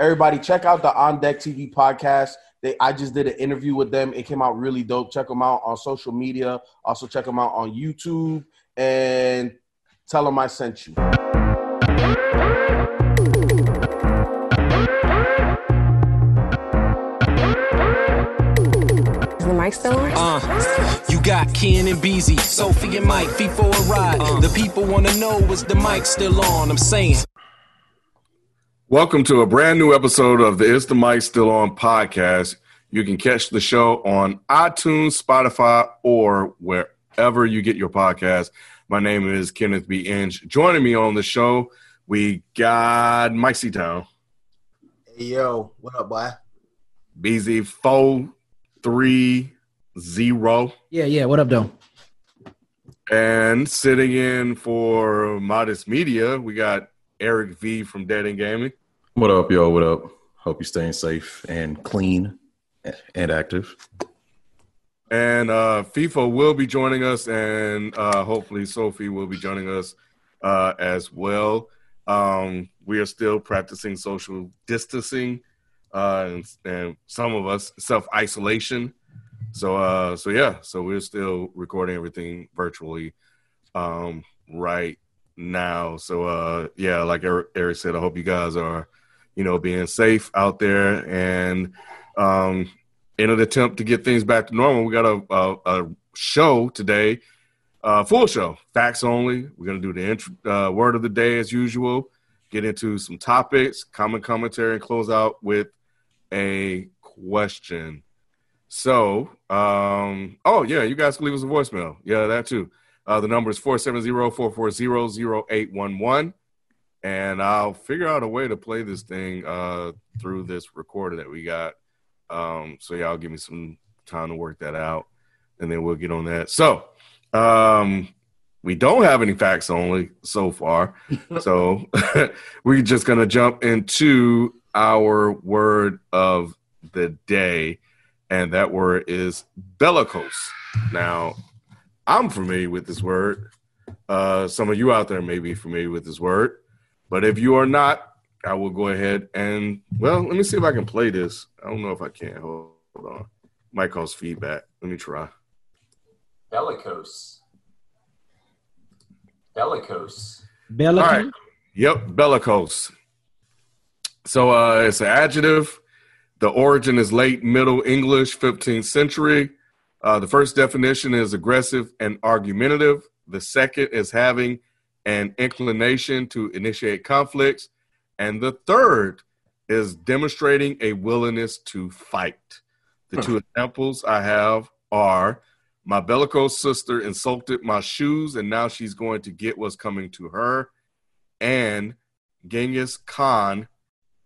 Everybody, check out the On Deck TV podcast. They, I just did an interview with them. It came out really dope. Check them out on social media. Also, check them out on YouTube and tell them I sent you. Is the mic still on? Uh, you got Ken and Beezy, Sophie and Mike, feet for a ride. The people wanna know is the mic still on? I'm saying. Welcome to a brand new episode of the Is the Mic Still On podcast. You can catch the show on iTunes, Spotify, or wherever you get your podcast. My name is Kenneth B. Inge. Joining me on the show, we got Mike C. Town, Hey, yo, what up, boy? BZ four three zero, Yeah, yeah. What up, though? and sitting in for Modest Media, we got Eric V from Dead and Gaming. What up, yo? What up? Hope you're staying safe and clean and active. And uh, FIFA will be joining us, and uh, hopefully Sophie will be joining us uh, as well. Um, we are still practicing social distancing, uh, and, and some of us self isolation. So, uh, so yeah, so we're still recording everything virtually um, right now. So, uh, yeah, like Eric, Eric said, I hope you guys are, you know, being safe out there and. Um, in an attempt to get things back to normal, we got a, a, a show today, uh, full show, facts only. We're gonna do the int- uh, word of the day as usual, get into some topics, common commentary, and close out with a question. So, um, oh yeah, you guys can leave us a voicemail. Yeah, that too. Uh, the number is 470-440-0811. And I'll figure out a way to play this thing uh, through this recorder that we got. Um, so y'all give me some time to work that out, and then we'll get on that. So um, we don't have any facts only so far, so we're just gonna jump into our word of the day, and that word is bellicose. Now, I'm familiar with this word. Uh, some of you out there may be familiar with this word, but if you are not, I will go ahead and well, let me see if I can play this. I don't know if I can. Hold, hold on. Might cause feedback. Let me try. Bellicose. Bellicose. Bellicose. All right. Yep, bellicose. So uh it's an adjective. The origin is late Middle English, 15th century. Uh, the first definition is aggressive and argumentative. The second is having an inclination to initiate conflicts. And the third is demonstrating a willingness to fight. The two examples I have are my bellicose sister insulted my shoes, and now she's going to get what's coming to her. And Genghis Khan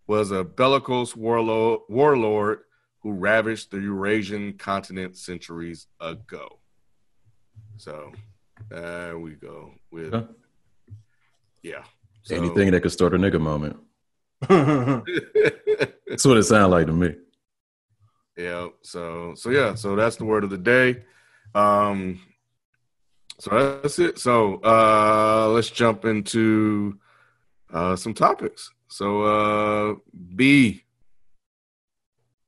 was a bellicose warlord, warlord who ravaged the Eurasian continent centuries ago. So there we go. With. Yeah. So- Anything that could start a nigga moment. That's what it sounded like to me. Yeah. So so yeah. So that's the word of the day. Um. So that's it. So uh, let's jump into uh, some topics. So uh, B,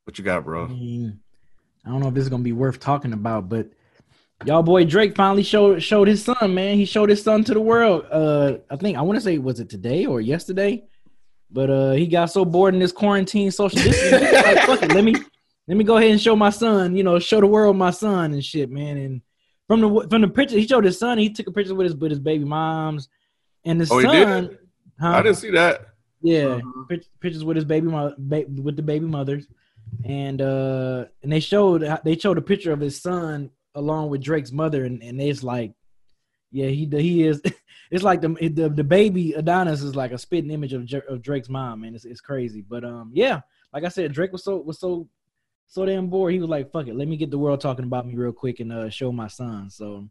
what you got, I bro? mean, I don't know if this is gonna be worth talking about, but y'all boy Drake finally showed showed his son, man. He showed his son to the world. Uh, I think I want to say was it today or yesterday, but uh, he got so bored in this quarantine social distancing. like, Fuck it, let me let me go ahead and show my son. You know, show the world my son and shit, man. And from the from the picture, he showed his son. He took a picture with his with his baby moms, and the Oh, he son. did? Huh? I didn't see that. Yeah, pic- pictures with his baby mother, ba- with the baby mothers, and uh, and they showed they showed a picture of his son along with Drake's mother, and and it's like, Yeah, he he is. It's like the the, the baby Adonis is like a spitting image of of Drake's mom, man. It's, it's crazy, but um, yeah, like I said, Drake was so was so so damn bored. He was like, "Fuck it, let me get the world talking about me real quick and uh show my son." So,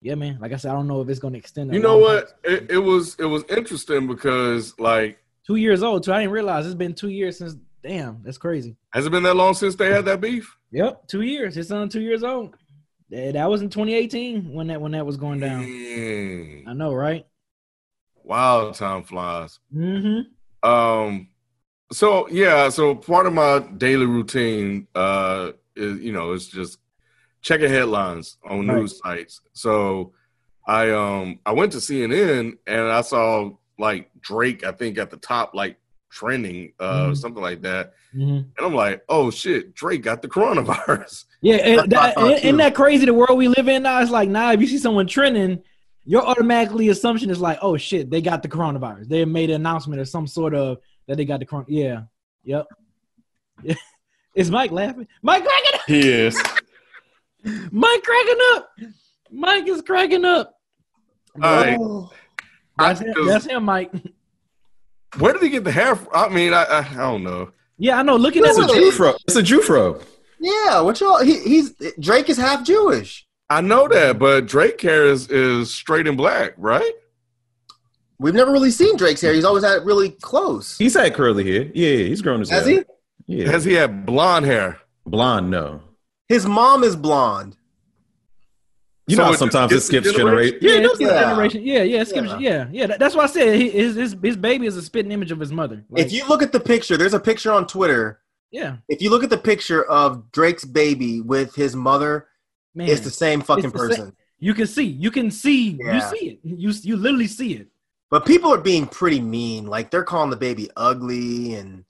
yeah, man. Like I said, I don't know if it's gonna extend. You know what? It, it was it was interesting because like Two years old too. I didn't realize it's been two years since. Damn, that's crazy. has it been that long since they had that beef? Yep, two years. His son two years old. Yeah, That was in 2018 when that when that was going down. I know, right? Wow, time flies. Mm-hmm. Um, so yeah, so part of my daily routine, uh, is you know, it's just checking headlines on Right. news sites. So I um I went to CNN and I saw like Drake, I think at the top, like trending, uh, Mhm. something like that, Mm-hmm. and I'm like, oh shit, Drake got the coronavirus. Yeah, and That's what I that, isn't that crazy? The world we live in now, it's like now if you see someone trending, your automatically assumption is like, oh shit, they got the coronavirus. They made an announcement or some sort of that they got the corona. Yeah, yep. is Mike laughing? Mike cracking up. He is. Mike cracking up. Mike is cracking up. All right. That's I- him, that's him, Mike. Where did he get the hair from? I mean, I, I, I don't know. Yeah, I know. Looking at It's a the Jewfro. It's a Jewfro. Yeah, what y'all? He, he's Drake is half Jewish. I know that, but Drake hair is, is straight and black, right? We've never really seen Drake's hair. He's always had it really close. He's had curly hair. Yeah, yeah, he's grown his Has hair. he? Yeah. Has he had blonde hair? Blonde, no. His mom is blonde. You So know how it sometimes it skips skips generation? generation. yeah, Yeah, it it's skips generation. Yeah, yeah, it skips, Yeah. yeah, yeah. That- That's why I said he, his, his his baby is a spitting image of his mother. Like, if you look at the picture, there's a picture on Twitter. yeah, If you look at the picture of Drake's baby with his mother, man, it's the same fucking It's the same- person. you can see, you can see, you see it. You you literally see it. But people are being pretty mean. Like they're calling the baby ugly, and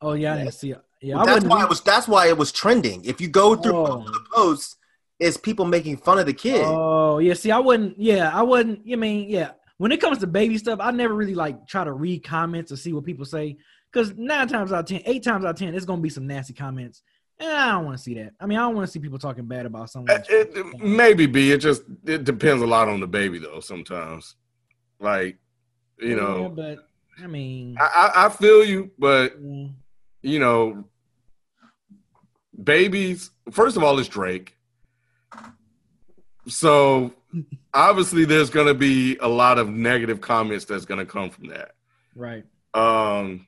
Oh yeah, I didn't see it. Yeah, I that's wouldn't. why it was. That's why it was trending. If you go through Oh. the posts, it's people making fun of the kid. Oh yeah, see, I wouldn't. Yeah, I wouldn't. You mean yeah? When it comes to baby stuff, I never really like try to read comments or see what people say because nine times out of ten, eight times out of ten, it's gonna be some nasty comments, and I don't want to see that. I mean, I don't want to see people talking bad about someone. It, it- maybe be. It just it depends a lot on the baby though. Sometimes, like you Yeah, know, but I mean, I, I I feel you, but yeah. you know, babies. First of all, it's Drake, so obviously there's going to be a lot of negative comments that's going to come from that. right. Um,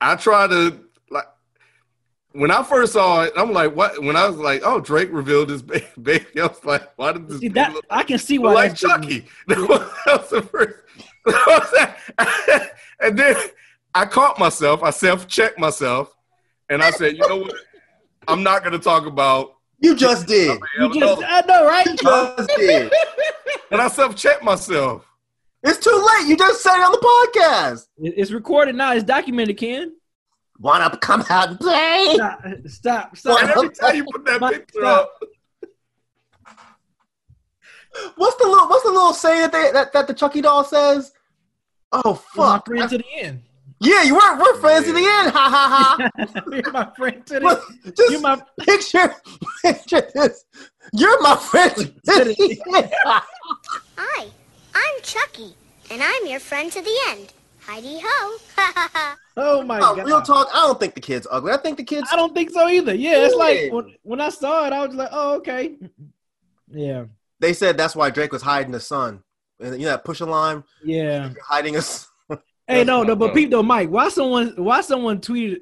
I try to like when I first saw it. I'm like, what? When I was like, oh, Drake revealed his ba- baby. I was like, why did this See, that look I can see why like Chucky? That was, that was the first. and then I caught myself. I self checked myself, and I said, you know what? I'm not going to talk about. You just did. You just, I know, right? You just did. And I self checked myself. It's too late. You just said it on the podcast. It's recorded now. It's documented. Ken, Wanna come out and play? stop, stop, stop. And every time you put that Mike, picture stop. up, What's the little What's the little saying that they, that, that the Chucky doll says? Oh You're my fuck! friend to the end. Yeah, you were. We're friends to the end. Ha ha ha. You're my friend to the end. Just You're my picture, picture this. You're my friend. to the end. Hi, I'm Chucky, and I'm your friend to the end. Heidi ho! Ha ha ha! oh my oh, No, god. real talk. I don't think the kid's ugly. I think the kid's. I don't think so either. Yeah, it's like when, when I saw it, I was like, oh okay. Yeah, They said that's why Drake was hiding his son. And you know that push a line, yeah. hiding us. Hey, no, no, but up. peep though, Mike. Why someone? Why someone tweeted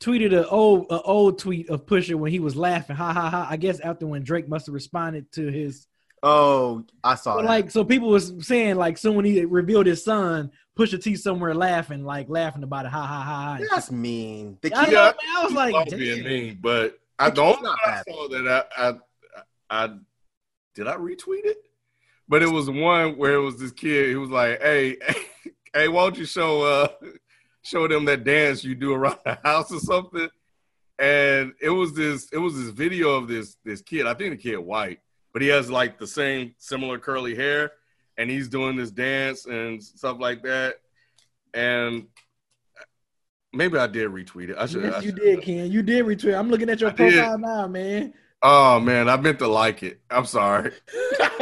tweeted an old an old tweet of Pusha when he was laughing, ha ha ha. I guess after when Drake must have responded to his Oh, I saw But that. like, so people was saying like, so when he revealed his son, Pusha T somewhere laughing, like laughing about it, ha ha ha. ha. That's mean. The I kid, know, man. I was Love like, being mean, but I don't. not I saw that I, I, I did I retweet it, but it was one where it was this kid. He was like, "Hey, hey, why don't you show uh show them that dance you do around the house or something?" And it was this it was this video of this this kid. I think the kid white, but he has like the same similar curly hair, and he's doing this dance and stuff like that. And maybe I did retweet it. I should. I Yes, you should- did, Ken. You did retweet. I'm looking at your I did. profile now, man. Oh man, I meant to like it. I'm sorry.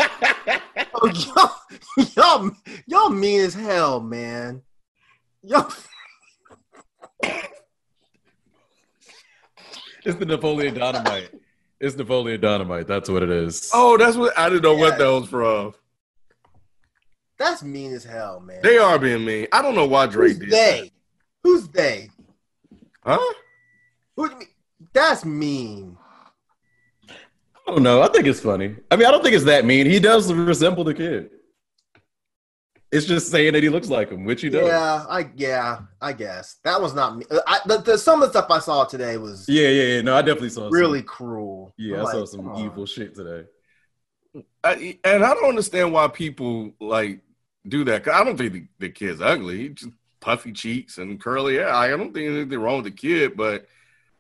Oh, y'all, y'all, y'all mean as hell, man. Y'all, It's the Napoleon Dynamite. It's Napoleon Dynamite. That's what it is. Oh, that's what I didn't know what that was from. that's mean as hell, man. They are being mean. I don't know why Drake Who's did they? Who's they? Huh? Who do you mean? That's mean. I don't know. I think it's funny. I mean, I don't think it's that mean. He does resemble the kid. It's just saying that he looks like him, which he does. Yeah, I yeah, I guess that was not me. I, the, the, some of the stuff I saw today was Yeah, yeah, yeah. No, I definitely saw. really Some, cruel. yeah, I'm I saw some come on. evil shit today. I, and I don't understand why people like do that. 'Cause I don't think the, the kid's ugly. He just puffy cheeks and curly hair. I don't think anything wrong with the kid, but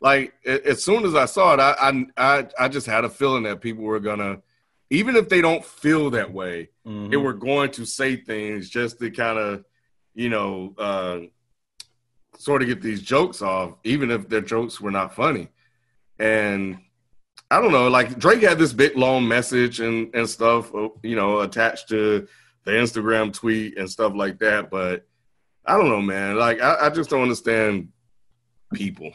like as soon as I saw it, I I I, just had a feeling that people were gonna, even if they don't feel that way, Mhm. they were going to say things just to kind of, you know, uh, sort of get these jokes off, even if their jokes were not funny. And I don't know, like Drake had this big long message and and stuff, uh, you know, attached to the Instagram tweet and stuff like that. But I don't know, man. Like I, I just don't understand people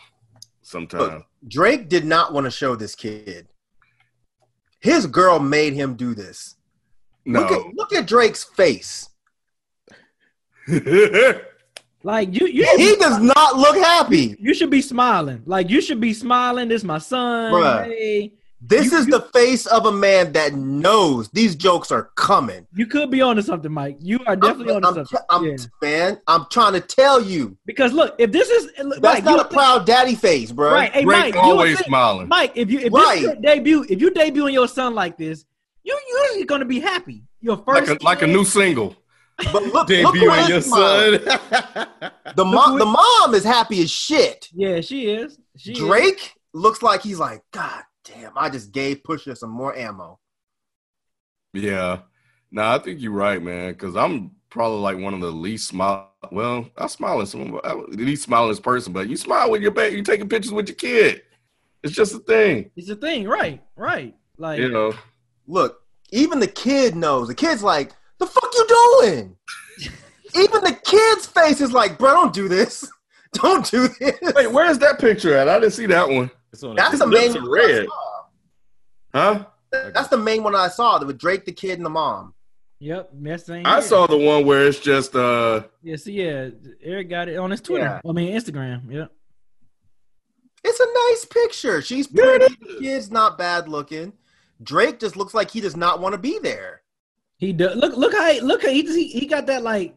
sometimes. Drake did not want to show this kid. His girl made him do this. Look No. at look at Drake's face. Like you, you, He does not look happy. you should be smiling. Like you should be smiling. This is my son. Bruh. Hey, This You- is the face of a man that knows these jokes are coming. you could be onto something, Mike. You are definitely I'm, onto I'm, something. I'm- Yeah. man, I'm trying to tell you. Because look, if this is look, That's Mike, not a think- proud daddy face, bro. right. Hey, Drake Mike, you always think- smiling. Mike, if you if Right. this is debut, if you debut debuting your son like this, you're usually gonna be happy. Your like first a like a new single. But look, look who Debuting your smiling. son. The mom, the mom is happy as shit. Yeah, she is. She is. Drake looks like he's like, God damn, I just gave Pusha some more ammo. Yeah. No, I think you're right, man. Because I'm probably like one of the least smile. Well, I smile at some I- the least smilingest person, but you smile with your baby. You taking pictures with your kid. It's just a thing, It's a thing, right? Right. Like you know. Look, even the kid knows. The kid's like, the fuck you doing? even the kid's face is like, bro, don't do this. Don't do this. Wait, where's that picture at? I didn't see that one. It's on That's the main are one I red. saw. Huh? That's the main one I saw. With Drake, the kid, and the mom. Yep, that's same. I here. saw the one where it's just uh Yeah, see, yeah, Eric got it on his Twitter. I mean Instagram. Yep. It's a nice picture. She's pretty. it The kid's not bad looking. Drake just looks like he does not want to be there. He does. Look, look how he, look how he, he he got that like.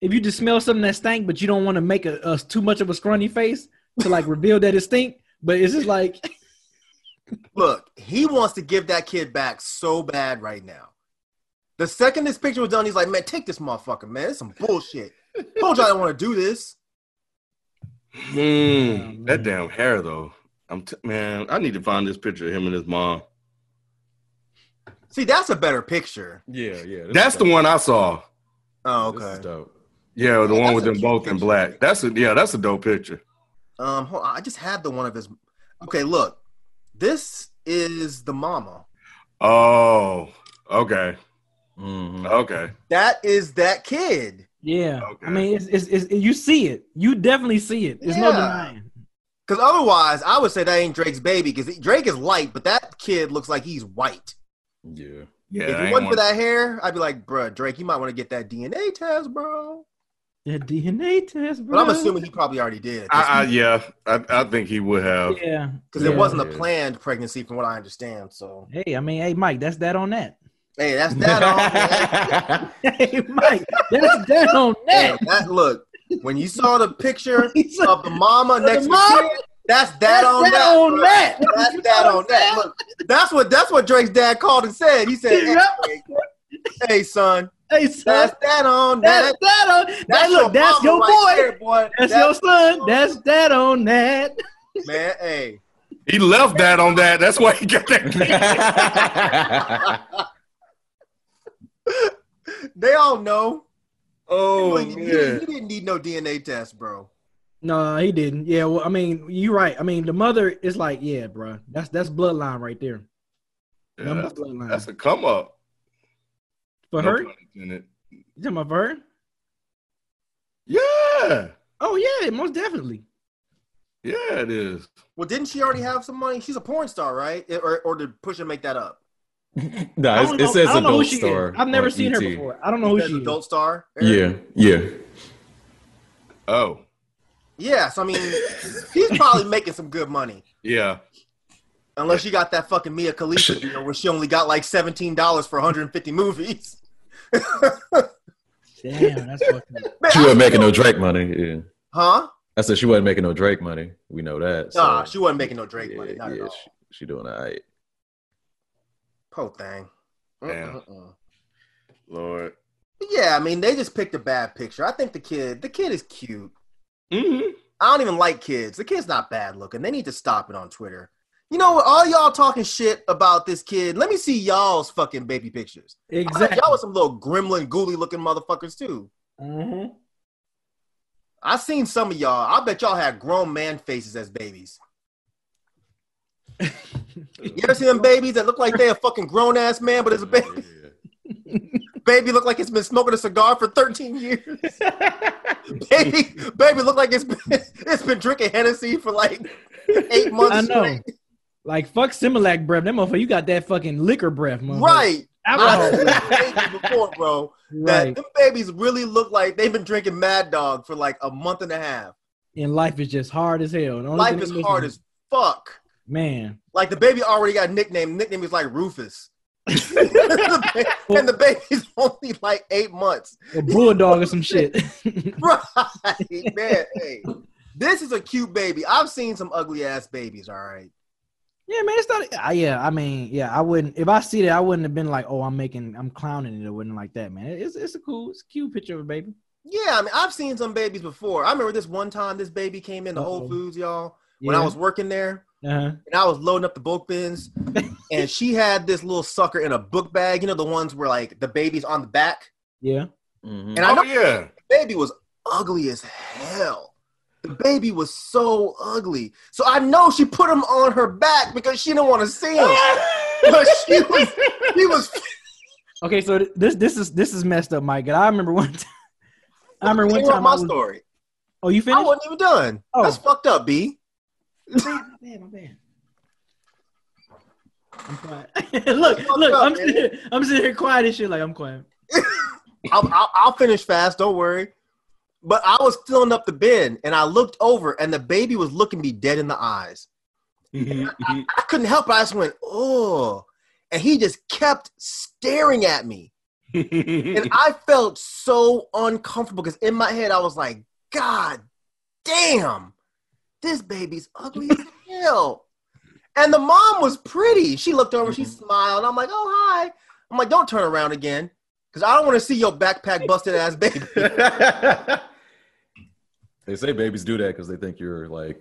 If you just smell something that stank, but you don't want to make a, a too much of a scrawny face to like reveal that it stink, but it's just like Look, he wants to give that kid back so bad right now. The second this picture was done, he's like, man, take this motherfucker, man. It's some bullshit. Told you I don't want to do this. man. that damn hair though. I'm t- man, I need to find this picture of him and his mom. See, that's a better picture. Yeah, yeah. That's the one I saw. Oh, This is okay. dope. Yeah, the Yeah, one that's with them cute both in black. That's a yeah, that's a dope picture. Um, hold on. I just had the one of his. Okay, look. This is the mama. Oh, okay, Mhm. okay. That is that kid. yeah. Okay. I mean, it's, it's it's you see it. You definitely see it. There's no denying. Because otherwise, I would say that ain't Drake's baby. Because Drake is light, but that kid looks like he's white. Yeah. Yeah, if I it wasn't for that hair, I'd be like, bruh, Drake, you might want to get that DNA test, bro. That DNA test, bro. But I'm assuming he probably already did. I, I, yeah, I, I think he would have. Yeah. Because yeah. it wasn't a planned pregnancy, from what I understand. So, Hey, I mean, hey, Mike, that's that on that. hey, that's that on. man. hey, Mike, that's that on Hey, that. that look. When you saw the picture He of the mama next to mom? the that's that That's on that that. on bro. that. That's that on what that. Look, that's what that's what Drake's dad called and said. He said, "Hey, hey, son, Hey, son, that's that on that's that. that on. That, look, that's mama your right boy. there, boy. That's your son. That's that on that. man. Hey, He left that on that. That's why he got that. they all know. oh he, he- he didn't need no DNA test, bro. No, he didn't. Yeah, well, I mean, you're right. I mean, the mother is like, yeah, bro, that's that's bloodline right there. Yeah, that's, bloodline. that's a come up. For No her, pun intended. you talking about for her? Yeah, Oh yeah, most definitely. yeah, it is. Well, didn't she already have some money? She's a porn star, right? Or, or did Pusha make that up? no, I it's, don't it know- says I don't know who adult she is. star. I've never on seen her before. I don't know who Says she is. adult star. Yeah, yeah. Oh, Yes, I mean, she's probably making some good money. yeah. Unless you got that fucking Mia Khalifa deal where she only got like seventeen dollars for 150 movies. Damn, that's fucking. Man, She wasn't making no Drake money. Yeah, Huh? I said she wasn't making no Drake money. We know that. So. Nah, she wasn't making no Drake yeah, money. Not yeah, at all. she, she doing all right. Poor thing. Damn. Mm-mm-mm. Lord. Yeah, I mean, they just picked a bad picture. I think the kid, the kid is cute. Mm-hmm. I don't even like kids. The kid's not bad looking. They need to stop it on Twitter. You know what? All y'all talking shit about this kid. Let me see y'all's fucking baby pictures. I Exactly. Y'all was some little gremlin, ghouly looking motherfuckers too. Mhm. I seen some of y'all. I bet y'all had grown man faces as babies. You ever see them babies that look like they a fucking grown ass man, but it's a baby? Baby look like it's been smoking a cigar for 13 years. baby, baby look like it's been it's been drinking Hennessy for like eight months. I know. straight. Like fuck Similac breath. That motherfucker, you got that fucking liquor breath, motherfucker. Right. Seen before, bro. That Right. them babies really look like they've been drinking Mad Dog for like a month and a half. And life is just hard as hell. Life is hard as fuck. man. Like the baby already got a nickname. Nickname is like Rufus. and the baby's only like eight months. A bulldog or some shit. Right, man. Hey, this is a cute baby. I've seen some ugly ass babies. All right. Yeah, man, it's not. Uh, yeah, I mean, yeah, I wouldn't. If I see that, I wouldn't have been like, "Oh, I'm making, I'm clowning it." It wouldn't like that, man. It's it's a cool, it's a cute picture of a baby. Yeah, I mean, I've seen some babies before. I remember this one time this baby came in the Whole Foods, y'all, when I was working there, uh-huh. and I was loading up the bulk bins, and she had this little sucker in a book bag. You know the ones where like the baby's on the back, yeah, Mhm. and I know Oh yeah. the baby was ugly as hell. The baby was so ugly. So I know she put him on her back because she didn't want to see him. but she was, he was. Okay, so this this is this is messed up, Mike. And I remember one time. I remember one time. my was, story. oh, you finished? I wasn't even done. Oh. That's fucked up, B. my bad, my bad. I'm quiet. look, look, up, I'm sitting, here, I'm sitting here quiet and shit. Like I'm quiet. I'll, I'll, I'll finish fast. Don't worry. But I was filling up the bin, and I looked over, and the baby was looking me dead in the eyes. Mm-hmm, mm-hmm. I couldn't help it. I just went, oh. And he just kept staring at me. And I felt so uncomfortable because in my head, I was like, God damn, this baby's ugly as hell. And the mom was pretty. She looked over, she mm-hmm. smiled. I'm like, oh, hi. I'm like, don't turn around again because I don't want to see your backpack busted ass baby. they say babies do that because they think you're like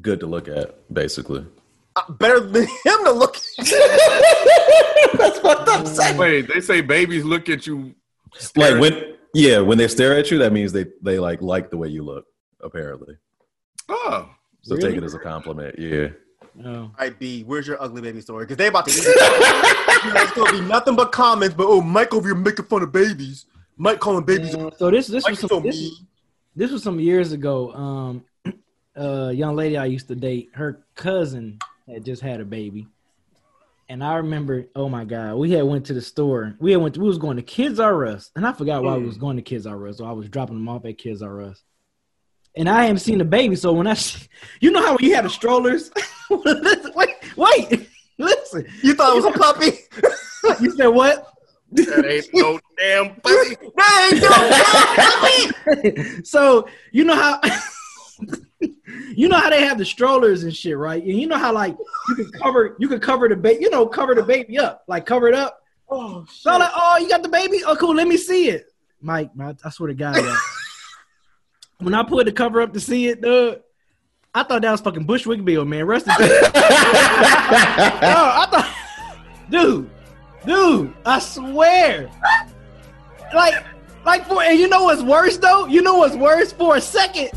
good to look at, basically. Uh, Better than him to look at. That's fucked up. Saying. Wait, they say babies look at you. Like when, yeah, when they stare at you, that means they they like like the way you look. Apparently, Oh, so Really? take it as a compliment. Yeah. Oh. All right, B, where's your ugly baby story? Because they about to eat it. You it's gonna be nothing but comments. But oh, Mike over here making fun of babies. Mike calling babies. Yeah, so this this Mike was is some, so this, mean. This was some years ago. Um, a young lady I used to date, her cousin had just had a baby, and I remember, oh my god, we had went to the store. We had went. we was going to Kids R Us, and I forgot why we was going to Kids R Us. So I was dropping them off at Kids R Us, and I hadn't seen the baby. So when I, you know how you have the strollers, wait, wait, listen. You thought it was a puppy? You said what? That ain't no damn puppy. Hey, no, so you know how you know how they have the strollers and shit, right? And you know how like you can cover you can cover the baby, you know, cover the baby up, like cover it up. Oh, So I'm like, oh, you got the baby? Oh, cool. Let me see it, Mike. man, I swear to God, man. when I put the cover up to see it, dude, I thought that was fucking Bushwick Bill, man. Rest in peace. No, I thought, dude, dude, I swear, like, like for, and you know what's worse though? You know what's worse? For a second,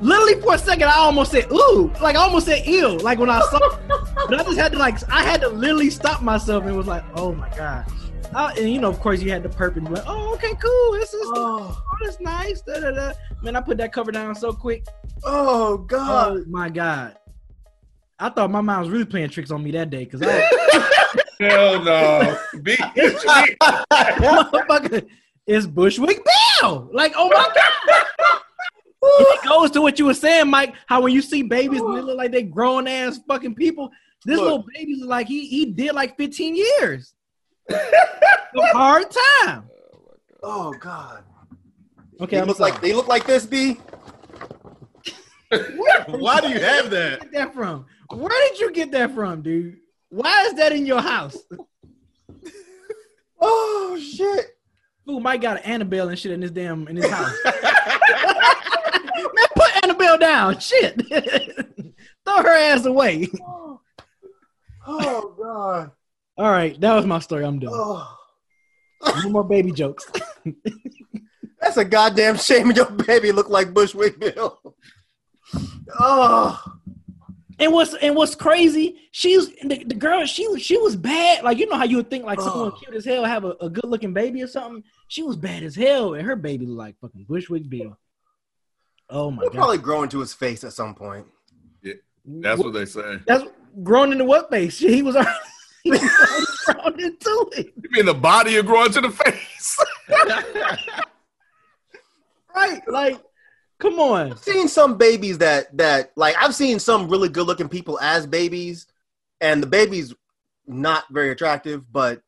literally for a second, I almost said ooh, like I almost said ew, like when I saw, but I just had to like, I had to literally stop myself and was like, oh my god. Uh, and you know, of course, you had the purpose. Like, oh, okay, cool. This is oh, that's nice. Da, da, da. Man, I put that cover down so quick. Oh God. Oh my god. I thought my mom was really playing tricks on me that day because I Hell no. Be- motherfucker it's Bushwick Bill. Like, oh my god. It goes to what you were saying, Mike. How when you see babies and they look like they grown ass fucking people, this Look. little baby is like he he did like 15 years. A hard time. Oh God. Okay, They I'm look sorry. like they look like this, B. Why do you have Where that? did you get that from? Where did you get that from, dude? Why is that in your house? Oh shit. Fool Mike got an Annabelle and shit in his damn in his house. Man, put Annabelle down. Shit. Throw her ass away. Oh God. All right, that was my story. I'm done. Oh. No more baby jokes. That's a goddamn shame your baby look like Bushwick Bill. Oh. And what's and what's crazy? She's the, the girl. She was she was bad. Like you know how you would think like someone cute as hell have a, a good looking baby or something. She was bad as hell, and her baby looked like fucking Bushwick Bill. Oh my He'll god! probably grow into his face at some point. Yeah, that's what they say. That's grown into what face? He was already, he was already grown into it, You mean the body are growing to the face? right? Like, come on. I've seen some babies that that like I've seen some really good looking people as babies, and the babies not very attractive, but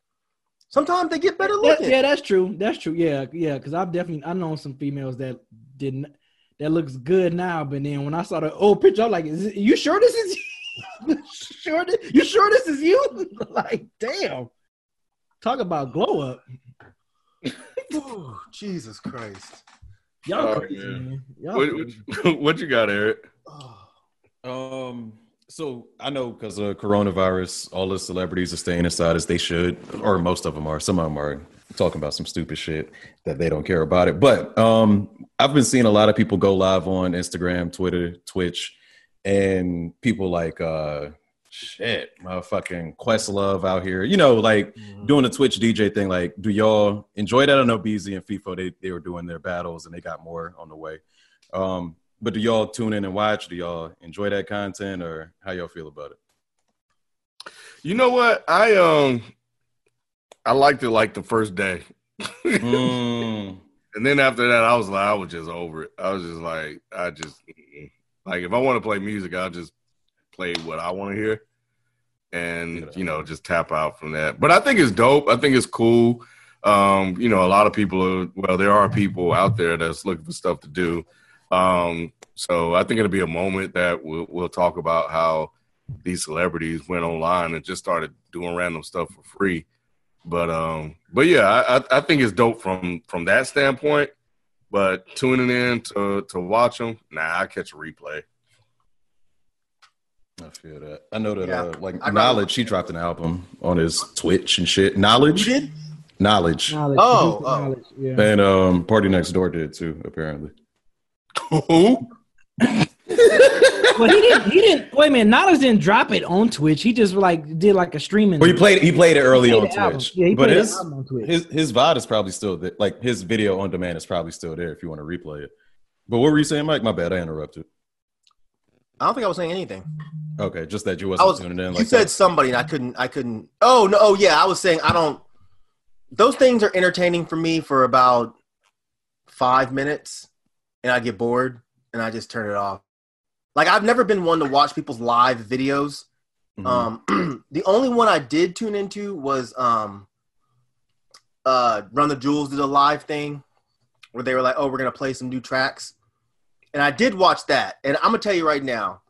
sometimes they get better That- looking. yeah, that's true. That's true. Yeah, yeah. Because I've definitely I know some females that didn't that looks good now, but then when I saw the old picture, I'm like, is it, you sure this is? You sure this, you sure this is you? like, damn. Talk about glow up. Ooh, Jesus Christ. Y'all Oh, crazy, man. man. Y'all what, crazy. what, what you got, Eric? Oh. Um, so I know because of coronavirus, all the celebrities are staying inside as they should, or most of them are. Some of them are talking about some stupid shit that they don't care about it. But um, I've been seeing a lot of people go live on Instagram, Twitter, Twitch, and people like uh, shit, motherfucking Questlove out here. You know, like doing the Twitch DJ thing. Like, do y'all enjoy that? I know BZ and FIFO they they were doing their battles and they got more on the way. Um, but do y'all tune in and watch? Do y'all enjoy that content, or how y'all feel about it? You know what? I um I liked it like the first day. Mm, And then after that, I was like, I was just over it. I was just like, I just like if I want to play music, I'll just play what I want to hear, and you know, just tap out from that. But I think it's dope. I think it's cool. Um, you know, a lot of people are well, there are people out there that's looking for stuff to do. Um, so I think it'll be a moment that we'll, we'll talk about how these celebrities went online and just started doing random stuff for free. But um, but yeah, I, I- I think it's dope from from that standpoint. But tuning in to to watch them, nah, I catch a replay. I feel that. I know that Yeah. uh, like I'd Knowledge, watch he dropped an album on his Twitch and shit. Knowledge, did? Knowledge, Knowledge, Oh, oh. knowledge, yeah. and um, PartyNextDoor did too. Apparently, Who? Well, he didn't. He didn't. Wait a minute. Knowledge didn't drop it on Twitch. He just like did like a streaming. well, he played he played it early He on played the album. Twitch, Yeah, he but played his album on Twitch. his his VOD is probably still there. Like his video on demand is probably still there if you want to replay it. But what were you saying, Mike? My bad, I interrupted. I don't think I was saying anything. Okay, just that you wasn't was. tuning in. you said that. somebody, and I couldn't. I couldn't. Oh no! Oh yeah, I was saying I don't. Those things are entertaining for me for about five minutes, and I get bored, and I just turn it off. Like I've never been one to watch people's live videos. Mhm. Um, the only one I did tune into was um, uh, Run the Jewels did a live thing where they were like, "Oh, we're gonna play some new tracks," and I did watch that. And I'm gonna tell you right now,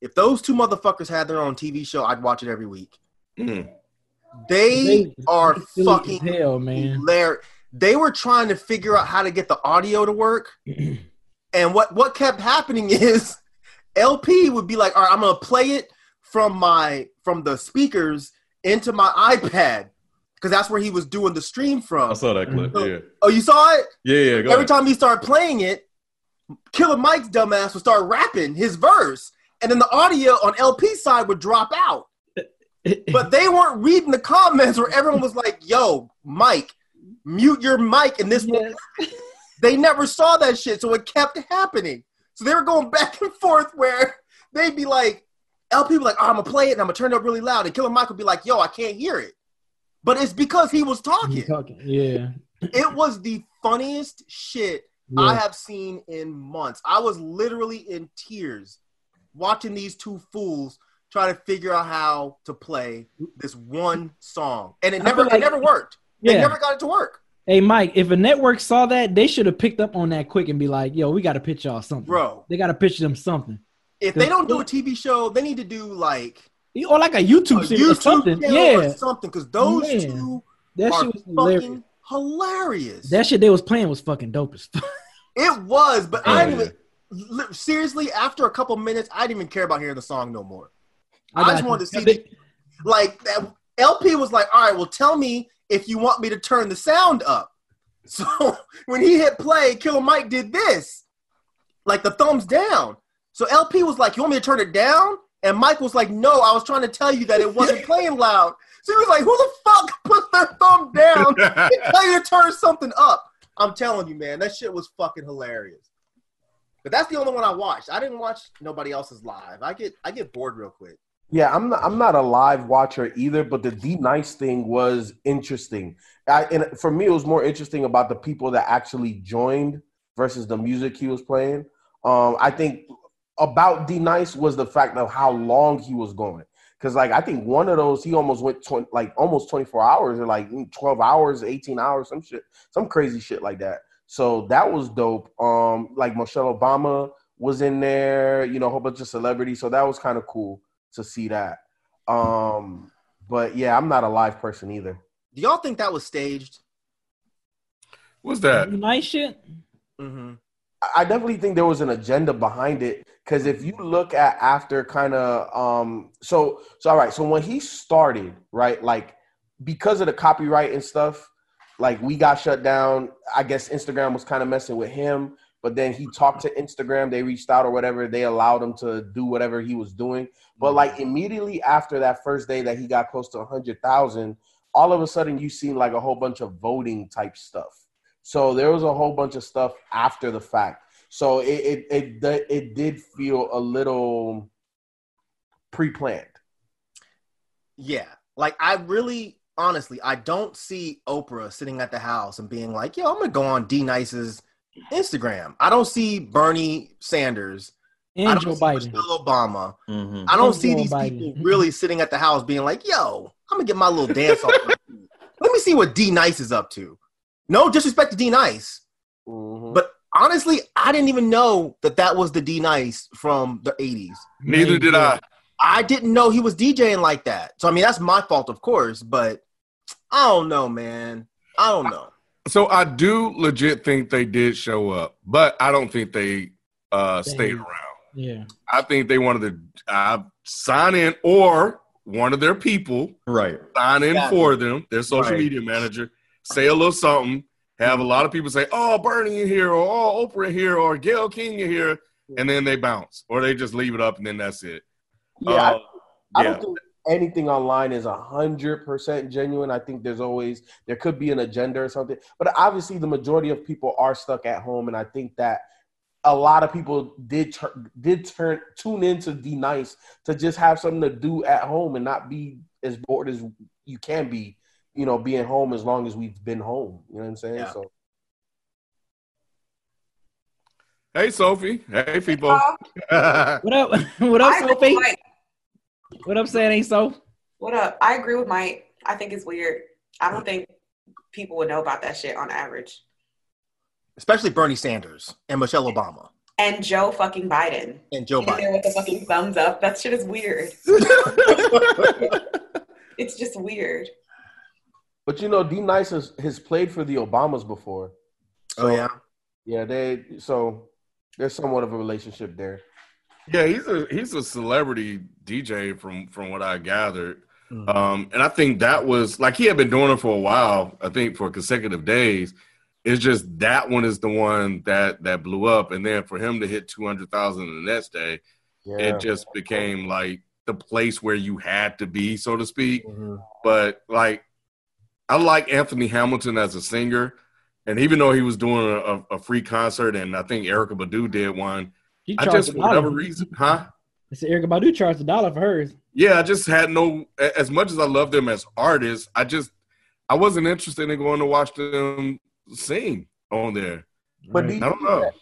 if those two motherfuckers had their own TV show, I'd watch it every week. Mm. They, They- are they fucking hell, man. hilarious. They were trying to figure out how to get the audio to work, and what what kept happening is El-P would be like, "All right, I'm gonna play it from my from the speakers into my iPad." Because that's where he was doing the stream from. I saw that clip. So- Yeah, Oh, you saw it? yeah, yeah. Go Every ahead. time he started playing it, Killer Mike's dumbass would start rapping his verse, and then the audio on El-P side would drop out. But they weren't reading the comments where everyone was like, "Yo, Mike, mute your mic," and this. Yes. They never saw that shit, so it kept happening. So they were going back and forth where they'd be like, El-P be like, oh, I'm gonna play it and I'm gonna turn it up really loud, and Killer Mike would be like, Yo, I can't hear it. But it's because he was talking. Talking? Yeah. It was the funniest shit Yeah. I have seen in months. I was literally in tears watching these two fools try to figure out how to play this one song, and it never, like- it never worked. They never got it to work, Hey Mike, if a network saw that, they should have picked up on that quick and be like, "Yo, we got to pitch y'all something." bro. They got to pitch them something, If they don't do a TV show, they need to do like or like a YouTube a series or YouTube something. Yeah, or something, because those Man. two that are shit was hilarious. fucking hilarious. That shit they was playing was fucking dope as fuck. It was, but I Oh, didn't even seriously. After a couple minutes, I didn't even care about hearing the song no more. I, got just wanted to see, the, like that. El-P was like, "All right, well, tell me if you want me to turn the sound up." So when he hit play, Killer Mike did this, like the thumbs down. So El-P was like, "You want me to turn it down?" And Mike was like, "No, I was trying to tell you that it wasn't playing loud." So he was like, "Who the fuck put their thumb down tell you to turn something up?" I'm telling you, man, that shit was fucking hilarious. But that's the only one I watched. I didn't watch nobody else's live. I get I get bored real quick. Yeah, I'm not. I'm not a live watcher either, but the D Nice thing was interesting. I, and for me, it was more interesting about the people that actually joined versus the music he was playing. Um, I think about D Nice was the fact of how long he was going. Because like I think one of those he almost went 20, like almost 24 hours or like 12 hours, 18 hours, some shit, some crazy shit like that. So that was dope. Um, like Michelle Obama was in there, you know, a whole bunch of celebrities. So that was kind of cool to see that. Um, but yeah, I'm not a live person either. Do y'all think that was staged? What's that? nice shit. Mm-hmm. I definitely think there was an agenda behind it because if you look at after kind of um so so all right so when he started right like because of the copyright and stuff like we got shut down I guess Instagram was kind of messing with him but then he talked to Instagram they reached out or whatever they allowed him to do whatever he was doing but like immediately after that first day that he got close to 100,000 all of a sudden you seen like a whole bunch of voting type stuff so there was a whole bunch of stuff after the fact. So it it it, it, it did feel a little pre-planned. Yeah. Like I really honestly I don't see Oprah sitting at the house and being like, yo, I'm gonna go on D Nice's Instagram. I don't see Bernie Sanders. I And don't Joe see Biden. Michelle Obama. Mhm. I don't And see Joe these Biden. people really sitting at the house being like, yo, I'm gonna get my little dance off. Let me see what D Nice is up to. No disrespect to D Nice, Mhm. but honestly, I didn't even know that that was the D Nice from the 80s. Neither did I. I didn't know he was DJing like that. So I mean, that's my fault, of course, but I don't know, man. I don't know. So I do legit think they did show up, but I don't think they uh, They- stayed around. Yeah. I think they wanted to uh, sign in, or one of their people Right. sign in Yeah. for them, their social Right. media manager, say a little something, have a lot of people say, "Oh, Bernie in here," or "Oh, Oprah in here," or "Gayle King in here," and then they bounce, or they just leave it up, and then that's it. Yeah, Uh, I yeah. don't think anything online is a hundred percent genuine. I think there's always there could be an agenda or something, but obviously the majority of people are stuck at home, and I think that a lot of people did tur- did turn tune into D Nice to just have something to do at home and not be as bored as you can be. You know, being home as long as we've been home. You know what I'm saying? Yeah. So Hey, Sophie. Hey, people. What up? what up, I Sophie? Mike. What up, saying ain't so? What up? I agree with Mike. I think it's weird. I don't think people would know about that shit on average. Especially Bernie Sanders and Michelle Obama And Joe fucking Biden. and Joe In there Biden. with the fucking thumbs up. That shit is weird. It's just weird. But you know, D Nice has, has played for the Obamas before. oh yeah. Yeah, they so there's somewhat of a relationship there. Yeah, he's a he's a celebrity DJ from from what I gathered. Mhm. Um, and I think that was like he had been doing it for a while. I think for consecutive days. It's just that one is the one that that blew up, and then for him to hit two hundred thousand the next day, Yeah. it just became like the place where you had to be, so to speak. Mm-hmm. But like, I like Anthony Hamilton as a singer, and even though he was doing a, a free concert, and I think Erykah Badu did one, She I charged just a for whatever reason, huh? I said Erykah Badu charged a dollar for hers. Yeah, I just had no. As much as I love them as artists, I just I wasn't interested in going to watch them sing on there. But do you I don't think know. that-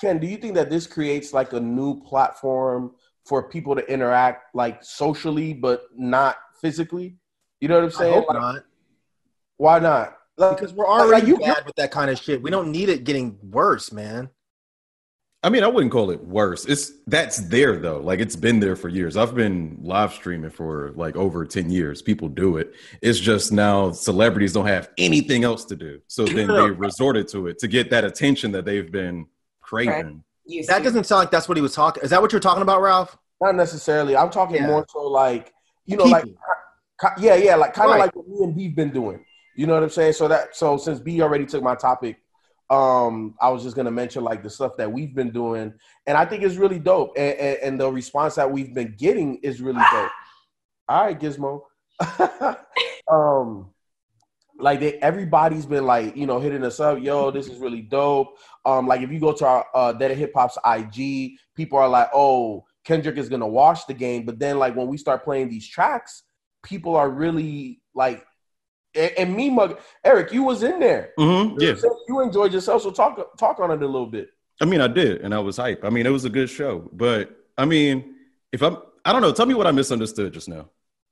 Ken, do you think that this creates like a new platform for people to interact like socially but not physically? You know what I'm I saying? hope Like, not. Why not? Like, Because we're like, already you- bad with that kind of shit. We don't need it getting worse, man. I mean, I wouldn't call it worse. It's that's there though. Like it's been there for years. I've been live streaming for like over 10 years. People do it. It's just now celebrities don't have anything else to do. So then they resorted to it to get that attention that they've been craving. Used That doesn't sound like that's what he was talking. Is that what you're talking about, Ralph? Not necessarily. I'm talking Yeah. more so like you know, like People. ki- yeah, yeah, like kind of Right. like what me and B's been doing. You know what I'm saying? So that so since B already took my topic, um, I was just gonna mention like the stuff that we've been doing, and I think it's really dope, and, and, and the response that we've been getting is really dope. All right, Gizmo. um, like they, everybody's been like you know hitting us up, yo, this is really dope. Um, like if you go to our uh, Dead Hip Hop's IG, people are like, oh, Kendrick is gonna wash the game, but then like when we start playing these tracks, people are really like, and, and me, mug, Eric, you was in there. Mhm, Yeah. you enjoyed yourself, so talk talk on it a little bit. I mean, I did, and I was hype. I mean, it was a good show. But I mean, if I'm, I don't know. Tell me what I misunderstood just now.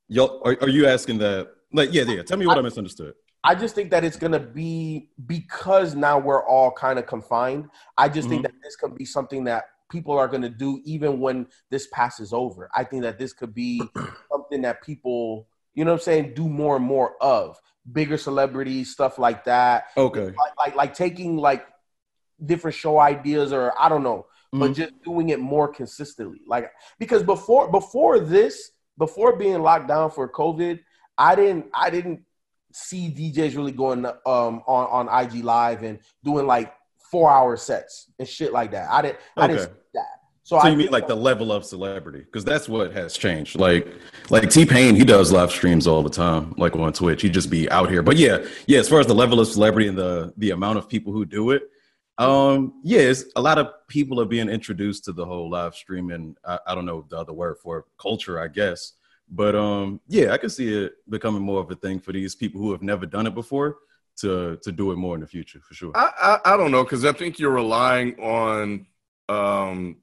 Y'all, are, are you asking that? Like, yeah, yeah. Tell me what I misunderstood. I just think that it's gonna be because now we're all kind of confined. I just think Mhm. that this could be something that people are gonna do even when this passes over. I think that this could be something that people, you know what I'm saying, do more and more of. Bigger celebrities, stuff like that. Okay. Like like, like taking like different show ideas or I don't know, but Mhm. just doing it more consistently. Like because before before this, before being locked down for COVID, I didn't I didn't see DJs really going um on on IG live and doing like four hour sets and shit like that. I didn't I didn't see that. So, So I you mean like the level of celebrity? Because that's what has changed. Like, like T Pain, he does live streams all the time, like on Twitch. He just be out here. But yeah, yeah. As far as the level of celebrity and the the amount of people who do it, um, yeah, a lot of people are being introduced to the whole live streaming. I, I don't know the other word for it, culture, I guess. But um, yeah, I can see it becoming more of a thing for these people who have never done it before to to do it more in the future for sure. I, I, I don't know because I think you're relying on um,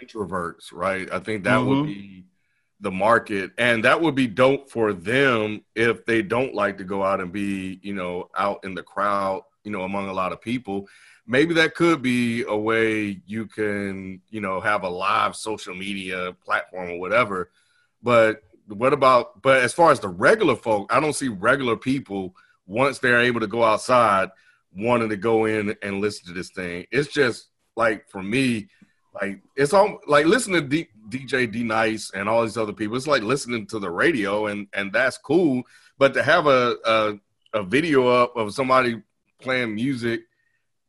introverts, right? I think that would Mhm. be the market, and that would be dope for them if they don't like to go out and be, you know, out in the crowd, you know, among a lot of people. Maybe that could be a way you can, you know, have a live social media platform or whatever. But what about? But as far as the regular folk, I don't see regular people once they're able to go outside wanting to go in and listen to this thing. It's just like for me, like it's all like listening to D, DJ D Nice and all these other people. It's like listening to the radio, and and that's cool. But to have a a, a video up of somebody playing music,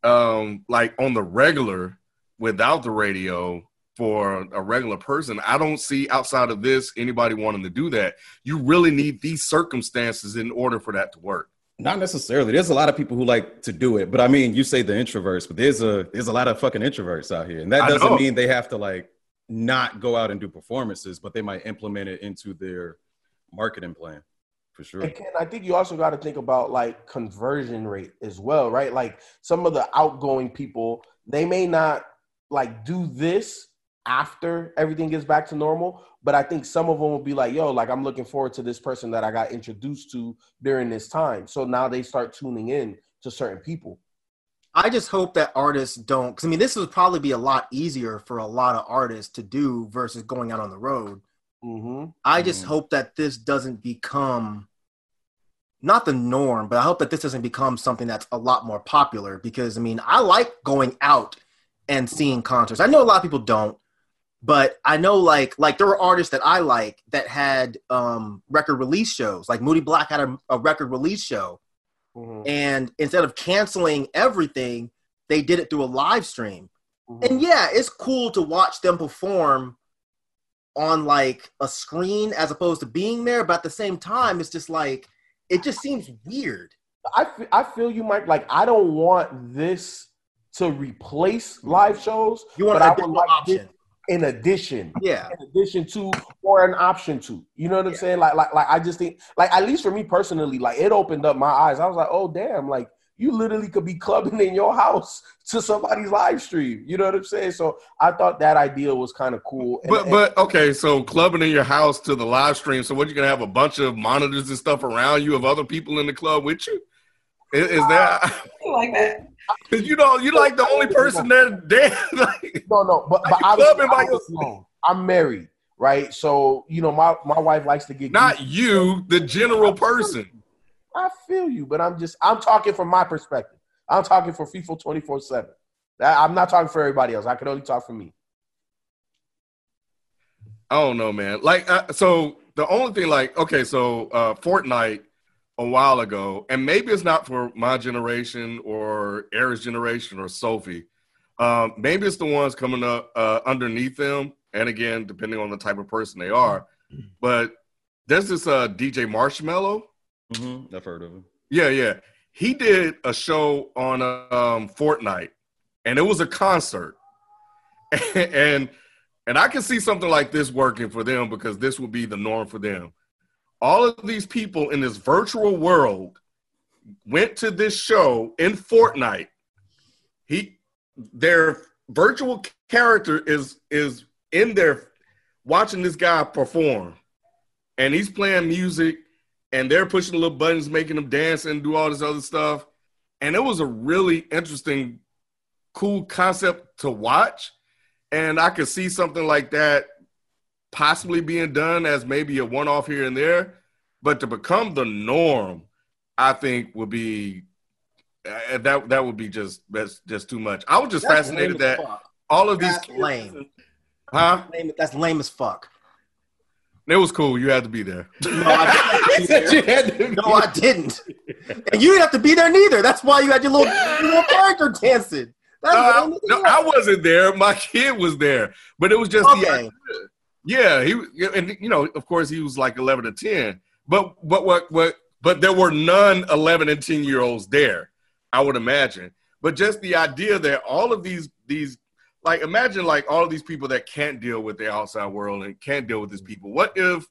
um, like on the regular without the radio for a regular person, I don't see outside of this anybody wanting to do that. You really need these circumstances in order for that to work. Not necessarily. There's a lot of people who like to do it, but I mean, you say the introverts, but there's a there's a lot of fucking introverts out here, and that doesn't mean they have to like not go out and do performances, but they might implement it into their marketing plan for sure. And Ken, I think you also got to think about like conversion rate as well, right? Like some of the outgoing people, they may not like do this after everything gets back to normal, but I think some of them will be like, "Yo, like I'm looking forward to this person that I got introduced to during this time." So now they start tuning in to certain people. I just hope that artists don't, because I mean, this would probably be a lot easier for a lot of artists to do versus going out on the road. Mm-hmm. I just hope that this doesn't become not the norm, but I hope that this doesn't become something that's a lot more popular because I mean, I like going out and seeing concerts. I know a lot of people don't, but I know like like there were artists that I like that had um record release shows. Like Moodie Black had a, a record release show Mhm. and instead of canceling everything, they did it through a live stream. Mhm. And yeah, it's cool to watch them perform on like a screen as opposed to being there, but at the same time, it's just like it just seems weird. I I feel you, Mike. Like I don't want this to replace live shows. You want but an I would like option. this in addition. Yeah. in addition to or an option to. You know what I'm Yeah. saying? Like like like I just think like at least for me personally, like it opened up my eyes. I was like, oh damn, like you literally could be clubbing in your house to somebody's live stream. You know what I'm saying? So I thought that idea was kind of cool. And- But but okay, so clubbing in your house to the live stream. So what you gonna have a bunch of monitors and stuff around you of other people in the club with you? Is, is that I like that. because you know you like the only person there? Damn, like, no, no, but but I was, I was, I'm married, right? So you know, my my wife likes to get not you, the general person. I feel you, but I'm just I'm talking from my perspective. I'm talking for FIFA 24 seven. I'm not talking for everybody else. I can only talk for me. I don't know, man. Like, uh, so the only thing, like, okay, so uh, Fortnite a while ago, and maybe it's not for my generation or Eric's generation or Sophie. Um, maybe it's the ones coming up uh, underneath them, and again, depending on the type of person they are. But there's this uh, DJ Marshmello. Mm-hmm. I've heard of him. Yeah, yeah. He did a show on um, Fortnite, and it was a concert. and and I can see something like this working for them because this would be the norm for them. All of these people in this virtual world went to this show in Fortnite. He their virtual character is is in there watching this guy perform. And he's playing music and they're pushing the little buttons, making them dance and do all this other stuff. And it was a really interesting, cool concept to watch. And I could see something like that possibly being done as maybe a one off here and there. But to become the norm, I think would be uh, that that would be just that's just too much. I was just That's fascinated that all of these That's lame. huh? Lame- That's lame as fuck. It was cool. You had to be there. No, I didn't. no, I didn't. And you didn't have to be there neither. That's why you had your little, your little character dancing. That's Uh, no. I wasn't there. My kid was there, but it was just the Okay. Yeah. He and you know, of course, he was like eleven to ten. But but what what but there were none eleven and ten year olds there. I would imagine. But just the idea that all of these these like imagine like all of these people that can't deal with the outside world and can't deal with these people. What if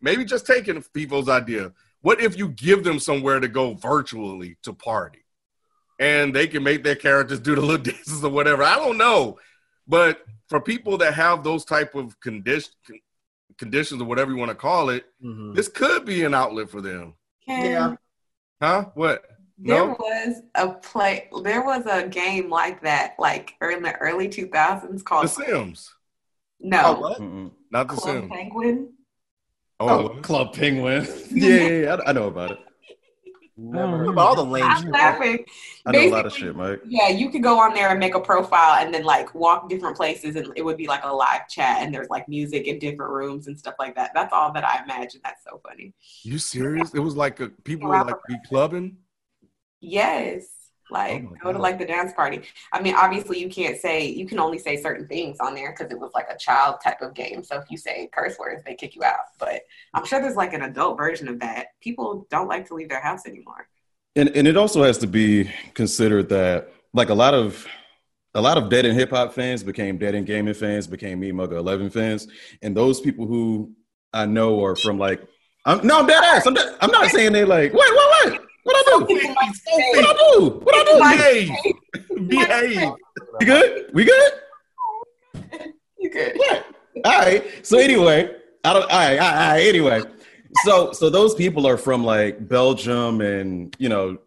maybe just taking people's idea? What if you give them somewhere to go virtually to party? and they can make their characters do the little dances or whatever. I don't know, but for people that have those type of condition conditions or whatever you want to call it, Mhm. this could be an outlet for them. Ken, Yeah. Huh? What? There No. was a play. There was a game like that, like in the early two thousands, called The called Sims, No Oh, what? Not the Club Sims. Penguin. Oh, Oh, Club Penguin. yeah, yeah, yeah. I, I know about it. Never. What about all the lame I'm shit? laughing. I know a lot of shit, Mike. Yeah, you could go on there and make a profile and then like walk different places and it would be like a live chat and there's like music in different rooms and stuff like that. That's all that I imagine. That's so funny. you serious? It was like a, people were like be clubbing. Yes. Oh like Oh go to like the dance party. I mean, obviously you can't say you can only say certain things on there because it was like a child type of game. So if you say curse words, they kick you out. But I'm sure there's like an adult version of that. People don't like to leave their house anymore. And and it also has to be considered that like a lot of a lot of dead in hip hop fans became dead in gaming fans, became me Mugga Eleven fans, and those people who I know are from like I'm no I'm dead ass. I'm dead, I'm not saying they like wait wait wait what I do People like to say- what I do what I do Behave, behave. we good we good You could. all right. So anyway, I don't. All right, all right, all right. Anyway, so so those people are from like Belgium and you know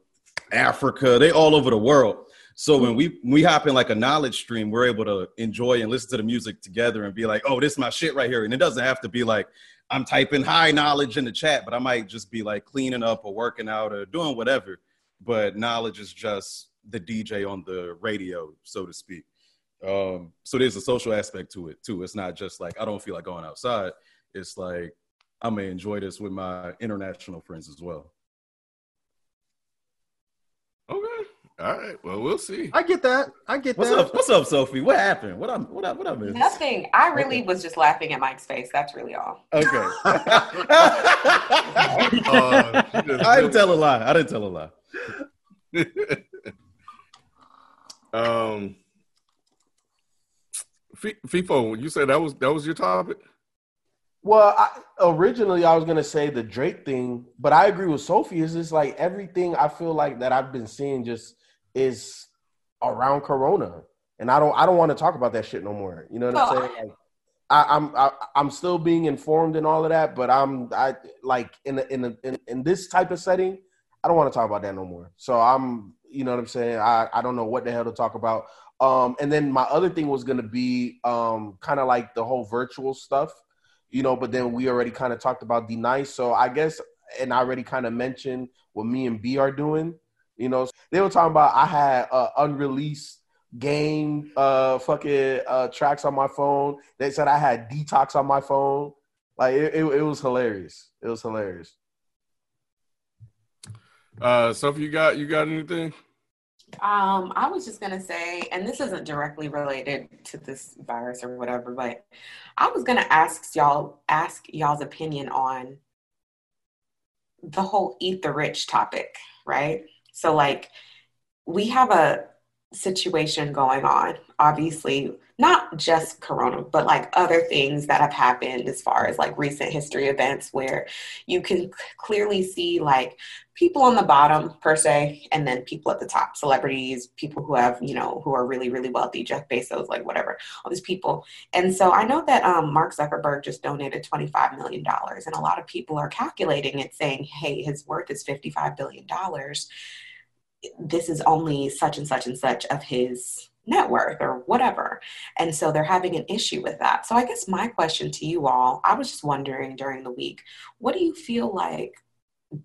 Africa. They all over the world. So when we we hop in like a knowledge stream, we're able to enjoy and listen to the music together and be like, oh, this is my shit right here. And it doesn't have to be like I'm typing high knowledge in the chat, but I might just be like cleaning up or working out or doing whatever. But knowledge is just the DJ on the radio, so to speak. Um, so there's a social aspect to it too. It's not just like I don't feel like going outside. It's like I'm gonna enjoy this with my international friends as well. All right. Well, we'll see. I get that. I get What's that. up? What's up, Sophie? What happened? What I what I what I missed? Nothing. I really was just laughing at Mike's face. That's really all. Okay. Uh, I didn't tell a lie. I didn't tell a lie. um, F- FIFO, you said that was that was your topic. Well, I, originally I was gonna say the Drake thing, but I agree with Sophie. It's just like everything I feel like that I've been seeing just is around Corona, and I don't I don't want to talk about that shit no more. You know what Well, I'm saying? Like, I, I'm I, I'm still being informed and all of that, but I'm I like in a, in, a, in in this type of setting, I don't want to talk about that no more. So I'm you know what I'm saying? I I don't know what the hell to talk about. Um, and then my other thing was gonna be um kind of like the whole virtual stuff you know, but then we already kind of talked about D Nice. So I guess, and I already kind of mentioned what me and B are doing. You know, they were talking about I had uh, unreleased game uh fucking uh tracks on my phone. They said I had detox on my phone. Like it, it, it was hilarious. It was hilarious. Uh, Sophie, you got you got anything? Um, I was just gonna say, and this isn't directly related to this virus or whatever, but I was gonna ask y'all ask y'all's opinion on the whole eat the rich topic, right? So like we have a situation going on, obviously, not just corona, but like other things that have happened as far as like recent history events where you can clearly see like people on the bottom per se and then people at the top celebrities people who have you know who are really really wealthy jeff bezos like whatever all these people. And so i know that um, mark zuckerberg just donated 25 million dollars and a lot of people are calculating it saying hey his worth is 55 billion dollars this is only such and such and such of his net worth or whatever. And so they're having an issue with that. So I guess my question to you all, I was just wondering during the week, what do you feel like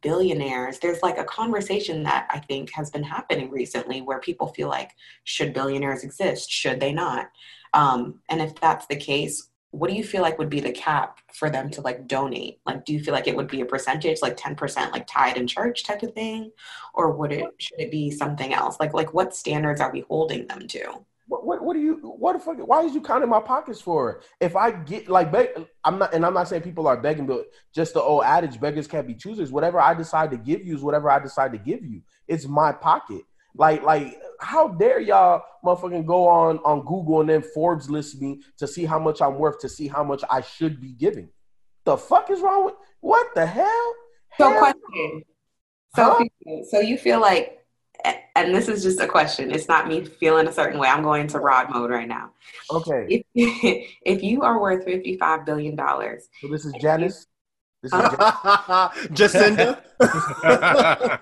billionaires there's like a conversation that i think has been happening recently where people feel like should billionaires exist should they not um, and if that's the case what do you feel like would be the cap for them to like donate? Like do you feel like it would be a percentage like 10% like tied in church type of thing? Or would it should it be something else? Like like what standards are we holding them to? What, what, what do you what the fuck why is you counting my pockets for? If i get like beg, i'm not and i'm not saying people are begging but just the old adage beggars can't be choosers. Whatever i decide to give you is whatever i decide to give you. It's my pocket. Like like how dare y'all motherfucking go on on google and then forbes list me to see how much i'm worth to see how much i should be giving? The fuck is wrong with what the hell? So Hell question. so Huh? so you feel like and this is just a question it's not me feeling a certain way i'm going to rod mode right now. Okay. If, if you are worth 55 billion dollars so this is janice this is Janice. Jacinda.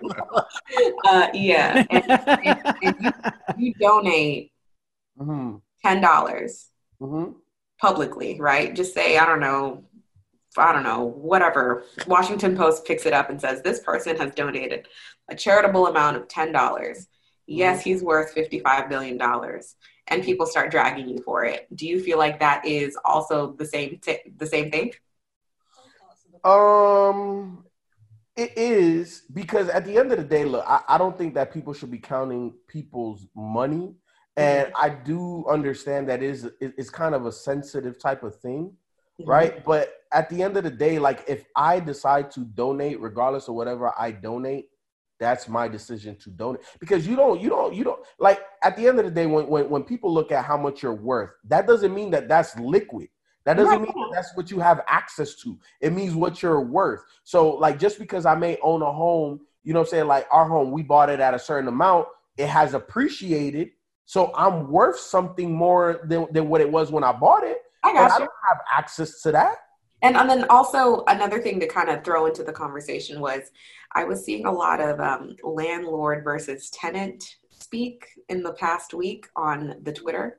uh yeah and, and- and you, you donate Mhm, ten dollars mhm. publicly right? Just say i don't know i don't know whatever. Washington post picks it up and says this person has donated a charitable amount of ten dollars. Yes he's worth 55 billion dollars. And people start dragging you for it. Do you feel like that is also the same t- the same thing Um, it is because at the end of the day, look, I, I don't think that people should be counting people's money, and I do understand that is it- it's kind of a sensitive type of thing, right? But at the end of the day, like if I decide to donate, regardless of whatever I donate, that's my decision to donate. Because you don't you don't you don't like at the end of the day when when, when people look at how much you're worth that doesn't mean that that's liquid that doesn't mean that that's what you have access to. It means what you're worth. So like just because i may own a home you know what i'm saying? Like our home we bought it at a certain amount it has appreciated. So i'm worth something more than, than what it was when i bought it i and got i you don't have access to that. And, and then also another thing to kind of throw into the conversation was I was seeing a lot of um, landlord versus tenant speak in the past week on the Twitter.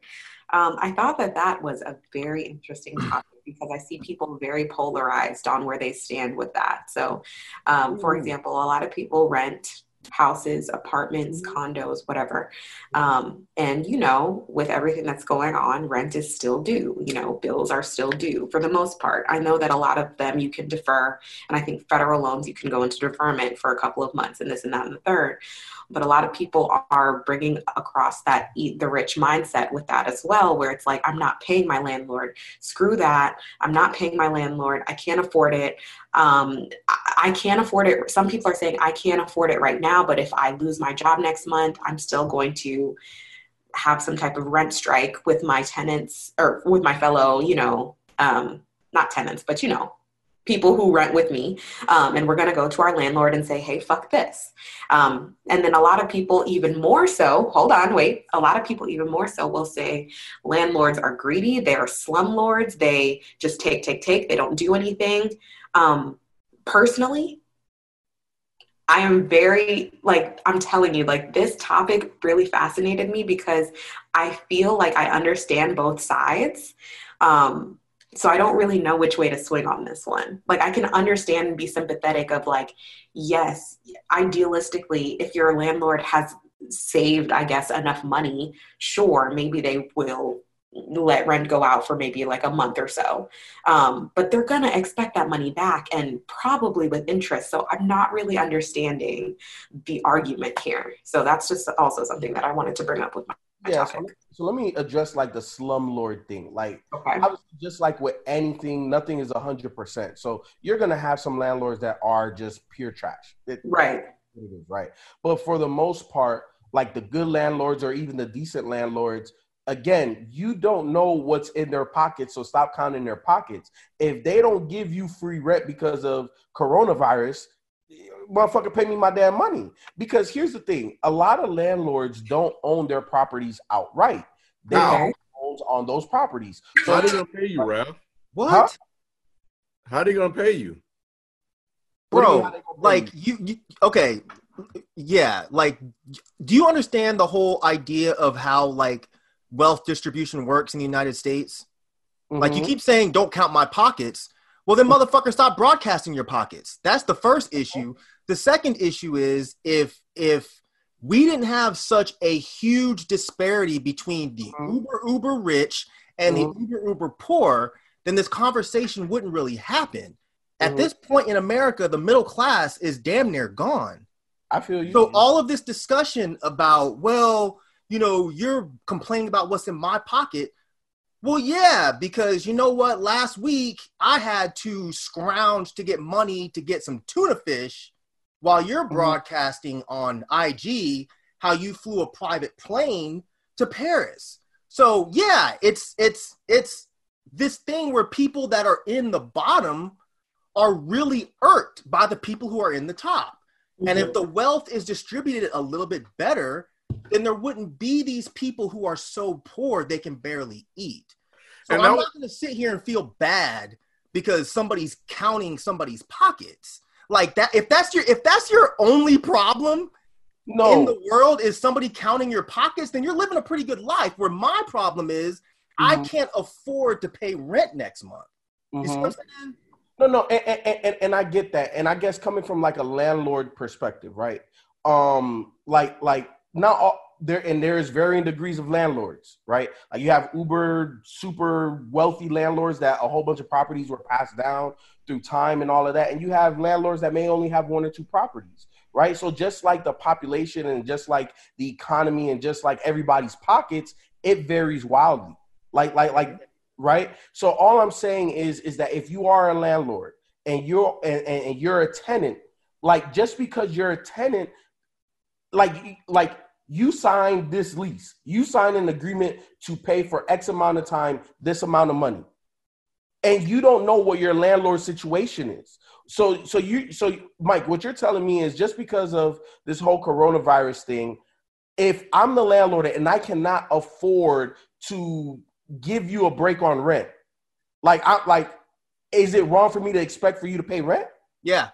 Um, I thought that that was a very interesting topic because I see people very polarized on where they stand with that. So, um, for example, a lot of people rent houses, apartments, condos, whatever. Um, and, you know, with everything that's going on, rent is still due. You know, bills are still due for the most part. I know that a lot of them you can defer. And I think federal loans, you can go into deferment for a couple of months and this and that and the third. But a lot of people are bringing across that eat the rich mindset with that as well, where it's like, I'm not paying my landlord. Screw that. I'm not paying my landlord. I can't afford it. Um, I, can't afford it. Some people are saying, I can't afford it right now, but if I lose my job next month, I'm still going to have some type of rent strike with my tenants or with my fellow, you know, um, not tenants, but you know, people who rent with me um, and we're going to go to our landlord and say hey fuck this um, and then a lot of people even more so hold on wait a lot of people even more so will say landlords are greedy they're slumlords they just take take take they don't do anything um, personally I am very, like, I'm telling you, like, this topic really fascinated me because I feel like I understand both sides. Um, so I don't really know which way to swing on this one. Like I can understand and be sympathetic of like, yes, idealistically, if your landlord has saved, I guess, enough money, sure, maybe they will let rent go out for maybe like a month or so. Um, but they're going to expect that money back and probably with interest. So I'm not really understanding the argument here. So that's just also something that I wanted to bring up with my, yeah, so, so let me address like the slumlord thing. Like, Okay. obviously, just like with anything, nothing is hundred percent. So you're gonna have some landlords that are just pure trash. It- Right. it is, right? But for the most part, like the good landlords or even the decent landlords, again, you don't know what's in their pockets, so stop counting their pockets. If they don't give you free rent because of coronavirus, motherfucker, pay me my damn money. Because here's the thing: a lot of landlords don't own their properties outright; they No. have loans on those properties. So how So they gonna pay you, Ralph? What? Huh? How they gonna pay you? What do you Bro, how they gonna pay like you, you okay. Yeah, like do you understand the whole idea of how like wealth distribution works in the United States? Like you Mhm. keep saying don't count my pockets. Well then motherfucker stop broadcasting your pockets. That's the first issue. The second issue is if if we didn't have such a huge disparity between the Mhm. uber uber rich and Mhm. the uber uber poor, then this conversation wouldn't really happen. At Mhm. this point in America, the middle class is damn near gone. I feel you. So all of this discussion about, well, you know, you're complaining about what's in my pocket. Well, yeah, because you know what? Last week I had to scrounge to get money to get some tuna fish while you're Mhm. broadcasting on IG how you flew a private plane to Paris. So, yeah, it's it's it's this thing where people that are in the bottom are really irked by the people who are in the top. And if the wealth is distributed a little bit better, then there wouldn't be these people who are so poor they can barely eat. So And I'm not going to sit here and feel bad because somebody's counting somebody's pockets. Like that if that's your if that's your only problem no, in the world is somebody counting your pockets, then you're living a pretty good life. Where my problem is I Mhm. can't afford to pay rent next month. You see Mhm. what I'm saying? No, no, and, and, and, and I get that, and I guess coming from like a landlord perspective, right? Um, like like not all there, and there is varying degrees of landlords, right? Like you have uber super wealthy landlords that a whole bunch of properties were passed down through time and all of that, and you have landlords that may only have one or two properties, right? So just like the population and just like the economy and just like everybody's pockets, it varies wildly. Like like like right? So all I'm saying is is that if you are a landlord and you're and, and, you're a tenant, like just because you're a tenant, like like you signed this lease, you signed an agreement to pay for X amount of time, this amount of money, and you don't know what your landlord situation is. So so you so Mike, what you're telling me is just because of this whole coronavirus thing, if I'm the landlord and I cannot afford to give you a break on rent. Like I like is it wrong for me to expect for you to pay rent? Yeah.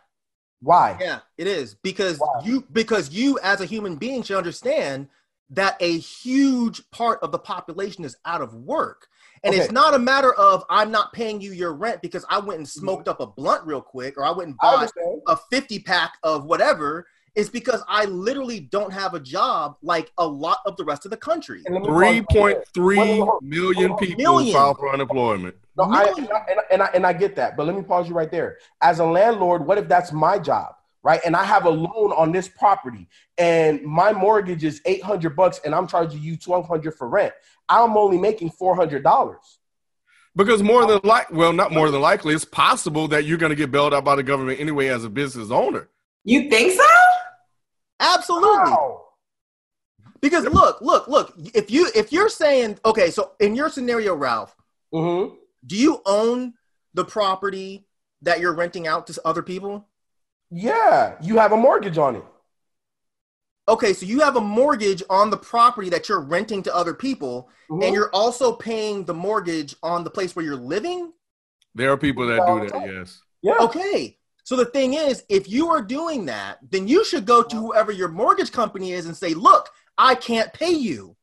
Why? Yeah, it is because Why? you because you as a human being should understand that a huge part of the population is out of work. And it's not a matter of I'm not paying you your rent because I went and mm-hmm. smoked up a blunt real quick or I went and I bought a 50 pack of whatever. It's because I literally don't have a job like a lot of the rest of the country. And let me Three pause right point there. three Wait, wait, hold- million hold on. people Million. file for unemployment. No, I, Million. and, I, and, I, and, I, and I get that, but let me pause you right there. As a landlord, what if that's my job, right? And I have a loan on this property, and my mortgage is eight hundred bucks, and I'm charging you twelve hundred for rent. I'm only making four hundred dollars. Because more than like, well, not more than likely, it's possible that you're going to get bailed out by the government anyway as a business owner. You think so? Absolutely. Because look, look, look. If you if you're saying okay, so in your scenario, Ralph, Mm-hmm. do you own the property that you're renting out to other people? Yeah, you have a mortgage on it. Okay, so you have a mortgage on the property that you're renting to other people, Mhm. and you're also paying the mortgage on the place where you're living. There are people that do that, yes. Yeah. Okay. So the thing is, if you are doing that, then you should go to whoever your mortgage company is and say, look, I can't pay you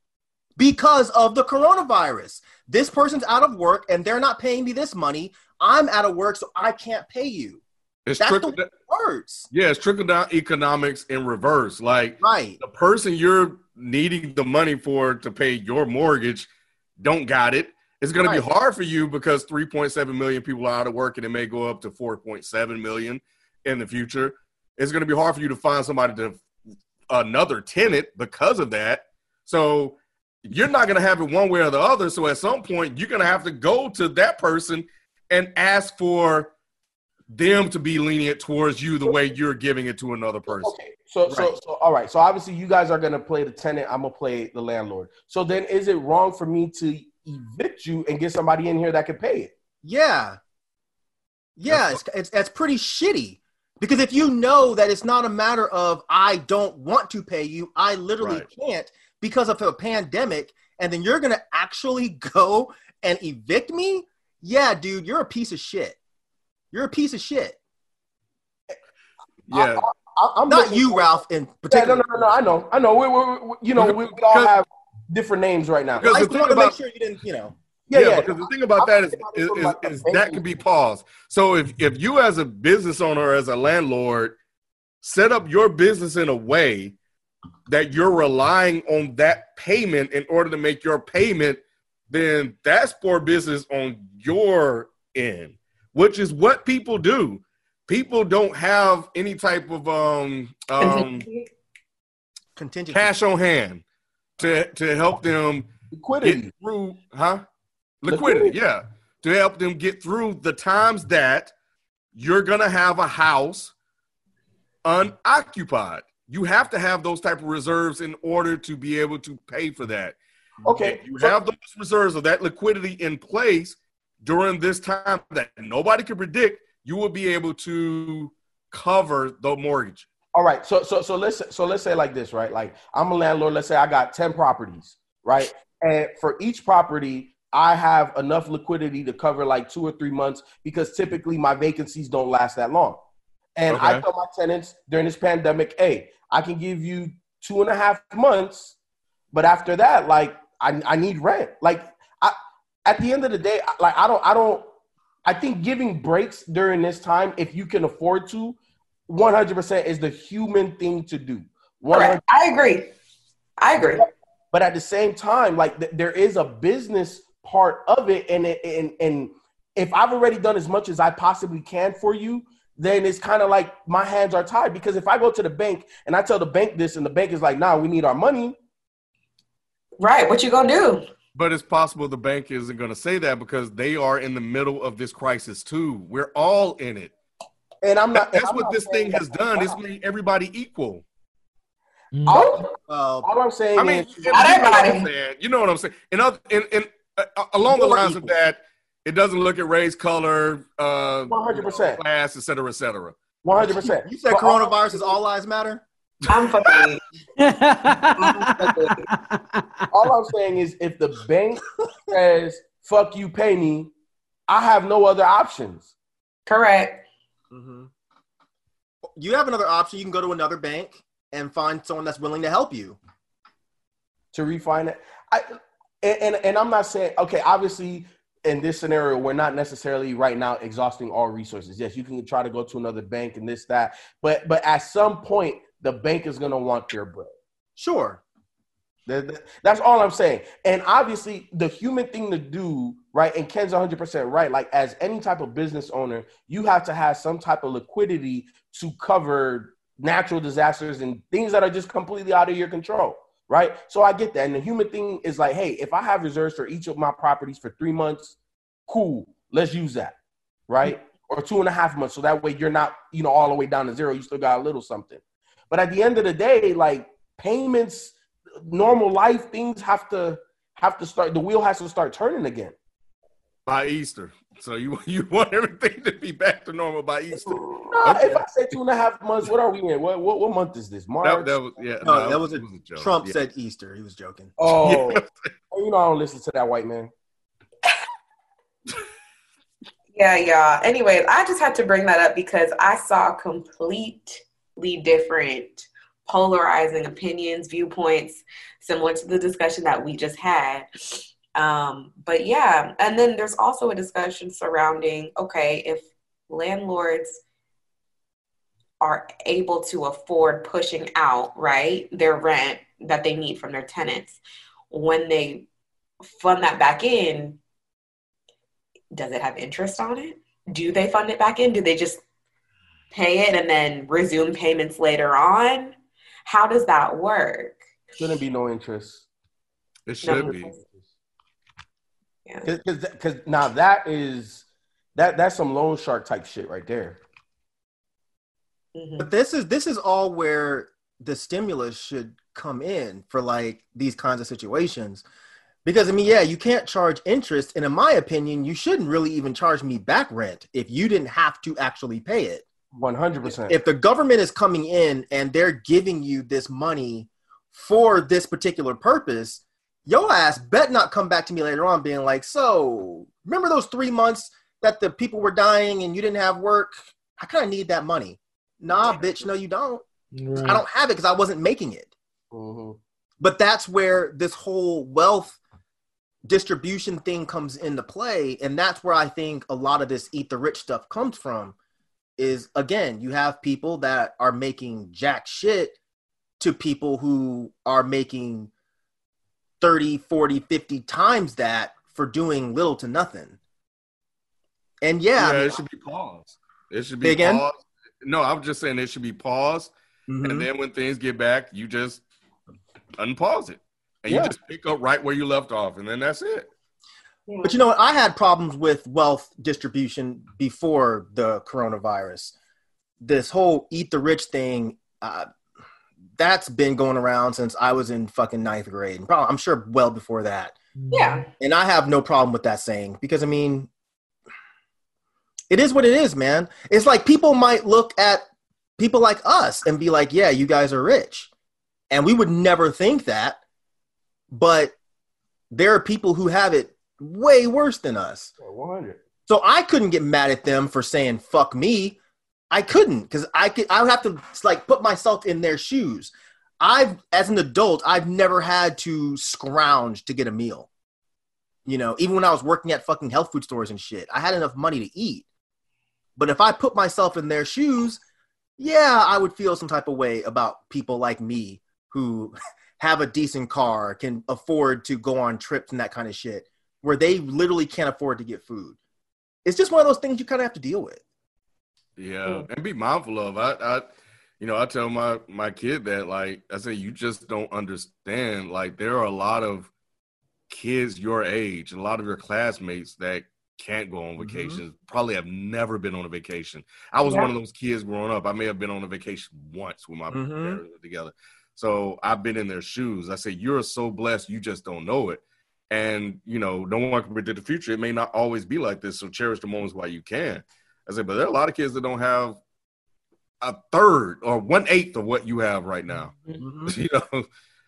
because of the coronavirus. This person's out of work and they're not paying me this money. I'm out of work, so I can't pay you. It's That's trickle, the works. yeah, it's trickle down economics in reverse. Like Right. the person you're needing the money for to pay your mortgage don't got it. It's going Right. to be hard for you because 3.7 million people are out of work and it may go up to 4.7 million in the future. It's going to be hard for you to find somebody to another tenant because of that. So you're not going to have it one way or the other. So at some point, you're going to have to go to that person and ask for them to be lenient towards you the way you're giving it to another person. Okay. So, so, Right. so, all right. So obviously, you guys are gonna play the tenant. I'm gonna play the landlord. So then, is it wrong for me to evict you and get somebody in here that can pay it? Yeah. Yeah, it's, it's it's pretty shitty. Because if you know that it's not a matter of I don't want to pay you, I literally Right. can't because of a pandemic, and then you're gonna actually go and evict me, yeah, dude, you're a piece of shit. You're a piece of shit. Yeah. I, I'm Not you, for- Ralph, in Yeah, no, no, no, no. I know, I know. We, we, we you know, we, we all have different names right now. Because I the just thing wanted to make sure you didn't, you know. Yeah, yeah, yeah. because the thing about that is, I'm is, talking is, is that can be paused. So if, if you as a business owner as a landlord set up your business in a way that you're relying on that payment in order to make your payment, then that's poor business on your end, which is what people do. People don't have any type of um, um, Contingency. cash on hand to to help them Liquidity. get through, huh? Liquidity, Liquidity. yeah, to help them get through the times that you're gonna have a house unoccupied. You have to have those type of reserves in order to be able to pay for that. Okay. If you so- have those reserves of that liquidity in place during this time that nobody can predict, you will be able to cover the mortgage. All right. So so so let's so let's say like this, right? Like I'm a landlord. Let's say I got 10 properties, right? And for each property, I have enough liquidity to cover like two or three months because typically my vacancies don't last that long. And I Okay. tell my tenants during this pandemic, hey, I can give you two and a half months, but after that, like I, I need rent. Like I at the end of the day, I- like I don't I don't I think giving breaks during this time, if you can afford to, 100% is the human thing to do. 100 Correct. I agree. I agree. but at the same time, like th- there is a business part of it, and it, and and if I've already done as much as I possibly can for you, then it's kind of like my hands are tied. Because if I go to the bank and I tell the bank this, and the bank is like, "Nah, we need our money," Right. What you gonna do? But it's possible the bank isn't going to say that because they are in the middle of this crisis too. We're all in it. and I'm not. and That's I'm what not this thing has that- done. It's made everybody equal. Mm. All, Uh, all I'm saying I mean, is, you know everybody. I'm saying. You know what I'm saying. And other, and, and uh, along the More lines of that, it doesn't look at race, color, uh, 100%. class, et cetera, et cetera. 100. percent you said coronavirus is all lives matter? I'm fucking. All I'm saying is, if the bank says "fuck you, pay me," I have no other options. Correct. Mm-hmm. You have another option. You can go to another bank and find someone that's willing to help you. to refinance. I and, and and I'm not saying okay. Obviously, in this scenario, we're not necessarily right now exhausting all resources. Yes, you can try to go to another bank and this that, but but at some point, the bank is gonna want their bread. Sure. That- that- That's all I'm saying. And obviously, the human thing to do, right? And Ken's 100% right. Like, as any type of business owner, you have to have some type of liquidity to cover natural disasters and things that are just completely out of your control, right? So I get that. And the human thing is like, hey, if I have reserves for each of my properties for three months, cool, let's use that, right? Or two and a half months. So that way you're not, you know, all the way down to zero. You still got a little something. But at the end of the day, like payments, normal life things have to have to start. The wheel has to start turning again. by Easter. So you you want everything to be back to normal by Easter. No, if I say two and a half months, what are we in? What what, what month is this? March. That, that was yeah. No, that was a, joke. Trump Yeah. said Easter. He was joking. oh, oh you know I don't listen to that white man. Yeah, yeah. Anyways, I just had to bring that up because I saw completely different polarizing opinions, viewpoints, similar to the discussion that we just had. Um, but yeah, and then there's also a discussion surrounding okay, if landlords are able to afford pushing out, right, their rent that they need from their tenants, when they fund that back in, does it have interest on it? Do they fund it back in? Do they just pay it and then resume payments later on? How does that work? Shouldn't be no interest. It should be. Yeah. Because now that is that that's some loan shark type shit right there. Mhm. But this is this is all where the stimulus should come in for like these kinds of situations. Because I mean, yeah, you can't charge interest, and in my opinion, you shouldn't really even charge me back rent if you didn't have to actually pay it. One hundred percent. If the government is coming in and they're giving you this money for this particular purpose, your ass bet not come back to me later on being like, so remember those three months that the people were dying and you didn't have work? I kind of need that money. Nah, bitch, no, you don't. I don't have it because I wasn't making it. Mhm. But that's where this whole wealth distribution thing comes into play. And that's where I think a lot of this eat the rich stuff comes from. Is again, you have people that are making jack shit to people who are making 30, 40, 50 times that for doing little to nothing. And yeah, Yeah, I mean, it should be paused. It should be again? paused. No, I'm just saying it should be paused, mhm. and then when things get back, you just unpause it, and Yeah. you just pick up right where you left off, and then that's it. But you know what? I had problems with wealth distribution before the coronavirus. This whole eat the rich thing, uh, that's been going around since I was in fucking ninth grade. And probably, I'm sure well before that. Yeah. And I have no problem with that saying because, I mean, it is what it is, man. It's like people might look at people like us and be like, yeah, you guys are rich. And we would never think that. But there are people who have it way worse than us. Oh, one hundred. So I couldn't get mad at them for saying fuck me. I couldn't because I could I would have to like put myself in their shoes. I've as an adult, I've never had to scrounge to get a meal. You know, even when I was working at fucking health food stores and shit, I had enough money to eat. But if I put myself in their shoes, yeah, I would feel some type of way about people like me who have a decent car, can afford to go on trips and that kind of shit, where they literally can't afford to get food. It's just one of those things you kind of have to deal with. Yeah, and be mindful of. I, I, you know, I tell my my kid that like I say, you just don't understand. Like there are a lot of kids your age, a lot of your classmates that can't go on vacations. Probably have never been on a vacation. I was Yeah. one of those kids growing up. I may have been on a vacation once with my Mhm. parents together. So I've been in their shoes. I say you're so blessed, you just don't know it. And you know, no one can predict the future. It may not always be like this. So cherish the moments while you can. I said, but there are a lot of kids that don't have a third or one eighth of what you have right now. Mm-hmm. you know,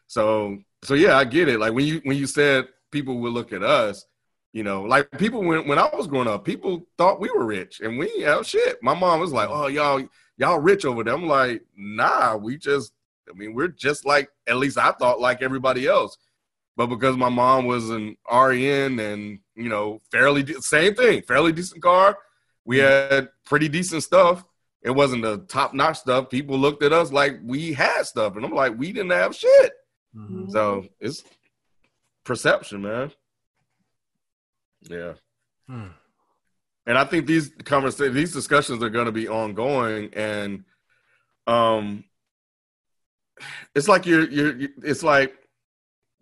so so yeah, I get it. Like when you when you said people would look at us, you know, like people when when I was growing up, people thought we were rich and we oh shit. My mom was like, "Oh, y'all y'all rich over there." I'm like, "Nah, we just I mean, we're just like at least I thought like everybody else." But because my mom was an RN and, you know, fairly de- same thing, fairly decent car, we had pretty decent stuff it wasn't the top notch stuff. People looked at us like we had stuff, and I'm like, we didn't have shit. Mm-hmm. So it's perception, man. Yeah. Hmm. And I think these conversations, these discussions are going to be ongoing, and um, it's like you're, you're, you it's like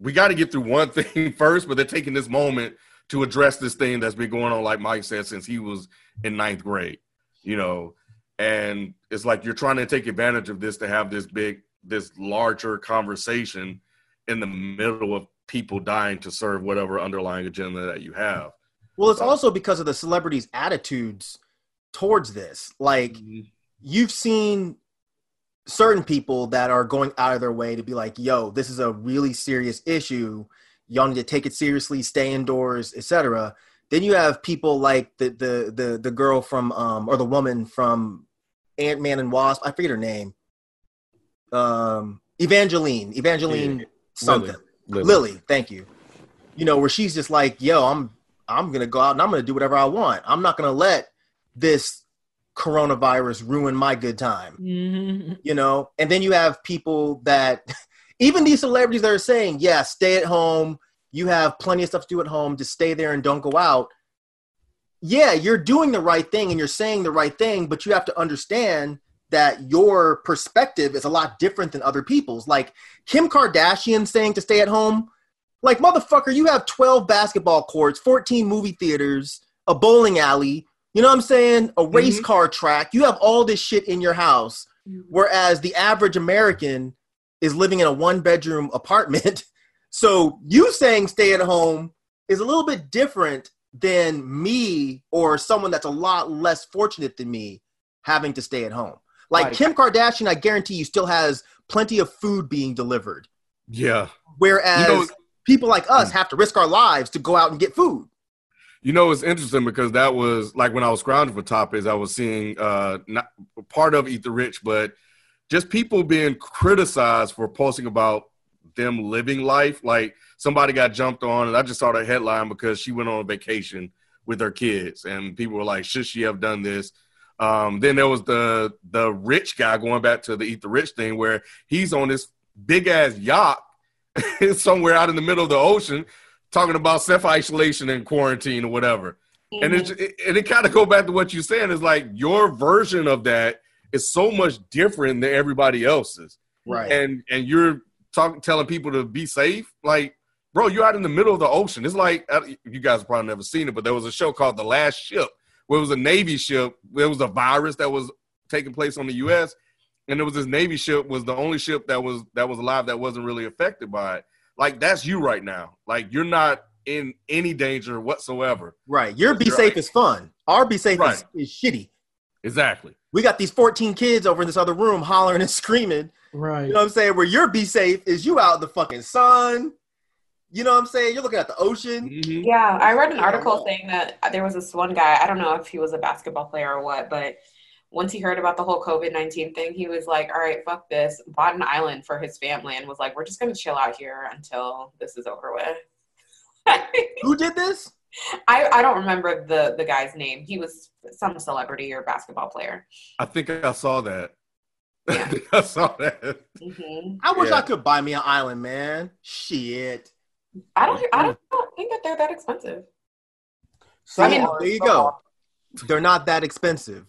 we got to get through one thing first, but they're taking this moment to address this thing that's been going on, like Mike said, since he was in ninth grade, you know, and it's like you're trying to take advantage of this to have this big, this larger conversation in the middle of people dying to serve whatever underlying agenda that you have. Well, it's also because of the celebrities' attitudes towards this. Like, mm-hmm. you've seen certain people that are going out of their way to be like, yo, this is a really serious issue. Y'all need to take it seriously, stay indoors, etc. Then you have people like the the the the girl from um or the woman from Ant Man and Wasp. I forget her name. Um, Evangeline, Evangeline Yeah. something. Lilly. Lilly. thank you. You know where she's just like, yo, I'm I'm gonna go out and I'm gonna do whatever I want. I'm not gonna let this coronavirus ruin my good time. Mhm. you know? And then you have people that even these celebrities that are saying yeah stay at home. You have plenty of stuff to do at home. Just stay there and don't go out. Yeah you're doing the right thing and you're saying the right thing but you have to understand that your perspective is a lot different than other people's. Like kim kardashian saying to stay at home like motherfucker you have 12 basketball courts 14 movie theaters a bowling alley you know what i'm saying a race mm-hmm. car track you have all this shit in your house mm-hmm. whereas the average American is living in a one bedroom apartment. So you saying stay at home is a little bit different than me or someone that's a lot less fortunate than me having to stay at home. Like Right. Kim Kardashian, I guarantee you still has plenty of food being delivered. Yeah. Whereas You know- people like us mm. have to risk our lives to go out and get food. You know, it's interesting because that was like when I was scrounging for topics, I was seeing uh not part of Eat the Rich, but just people being criticized for posting about them living life. Like somebody got jumped on, and I just saw the headline because she went on a vacation with her kids, and people were like, "Should she have done this?" Um, then there was the the rich guy going back to the Eat the Rich thing, where he's on this big ass yacht somewhere out in the middle of the ocean, talking about self isolation and quarantine or whatever. And it, it and it kind of go back to what you're saying is like your version of that is so much different than everybody else's, Right. and and you're talking telling people to be safe, like. Bro, you're out in the middle of the ocean. It's like uh, you guys have probably never seen it, but there was a show called The Last Ship, where it was a Navy ship. There was a virus that was taking place on the U.S., and there was this Navy ship was the only ship that was that was alive that wasn't really affected by it. Like that's you right now. Like you're not in any danger whatsoever. Right. Your be You're safe right. is fun. Our be safe Right. is, is shitty. Exactly. We got these 14 kids over in this other room hollering and screaming. Right. You know what I'm saying? Where your be safe is you out in the fucking sun. You know what I'm saying? You're looking at the ocean. Mm-hmm. Yeah, I read an Yeah. article saying that there was this one guy, I don't know if he was a basketball player or what, but once he heard about the whole COVID 19 thing, he was like, all right, fuck this, bought an island for his family and was like, we're just going to chill out here until this is over with. Who did this? I, I don't remember the, the guy's name. He was some celebrity or basketball player. I think I saw that. I Yeah. think I saw that. hmm I wish Yeah. I could buy me an island, man. Shit. I don't I don't think that they're that expensive. I I mean- mean, there you go. They're not that expensive.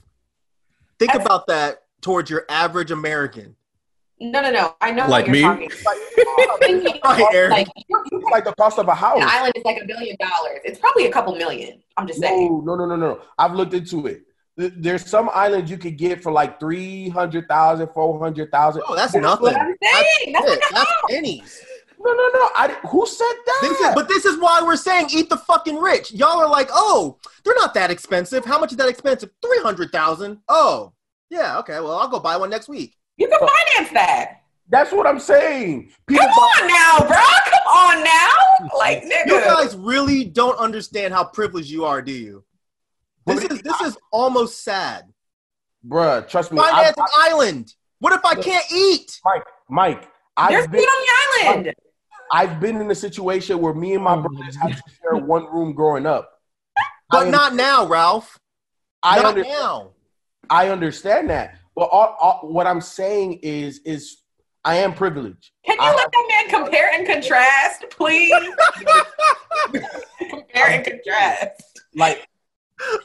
Think That's- about that towards your average American. No, no, no. I know Like what you're me? talking about. Thinking Right, like, you- you It's like the cost of a house. an island is like a billion dollars. It's probably a couple million. I'm just saying. No, no, no, no, no. I've looked into it. There's some islands you could get for like 300,000, 400,000. Oh, that's That's nothing. what I'm saying. That's, Shit, like a that's pennies. No, no, no. I, di- who said that? This is, but this is why we're saying eat the fucking rich. Y'all are like, oh, they're not that expensive. How much is that expensive? Three hundred thousand. Oh, yeah. Okay. Well, I'll go buy one next week. You can finance that. That's what I'm saying. People Come on now, bro. Come on now. Like, nigga. You guys really don't understand how privileged you are, do you? This is this is almost sad. bruh, trust me. I, Finance I, an island. What if I can't eat? Mike, Mike, There's I've been, food on the island. I've been in a situation where me and my Oh, brothers had to share one room growing up. But I- not now, Ralph. I not understand. now. I understand that, but all, all, what I'm saying is, is I am privileged. Can you I let that man compare and contrast, please? compare and contrast. Like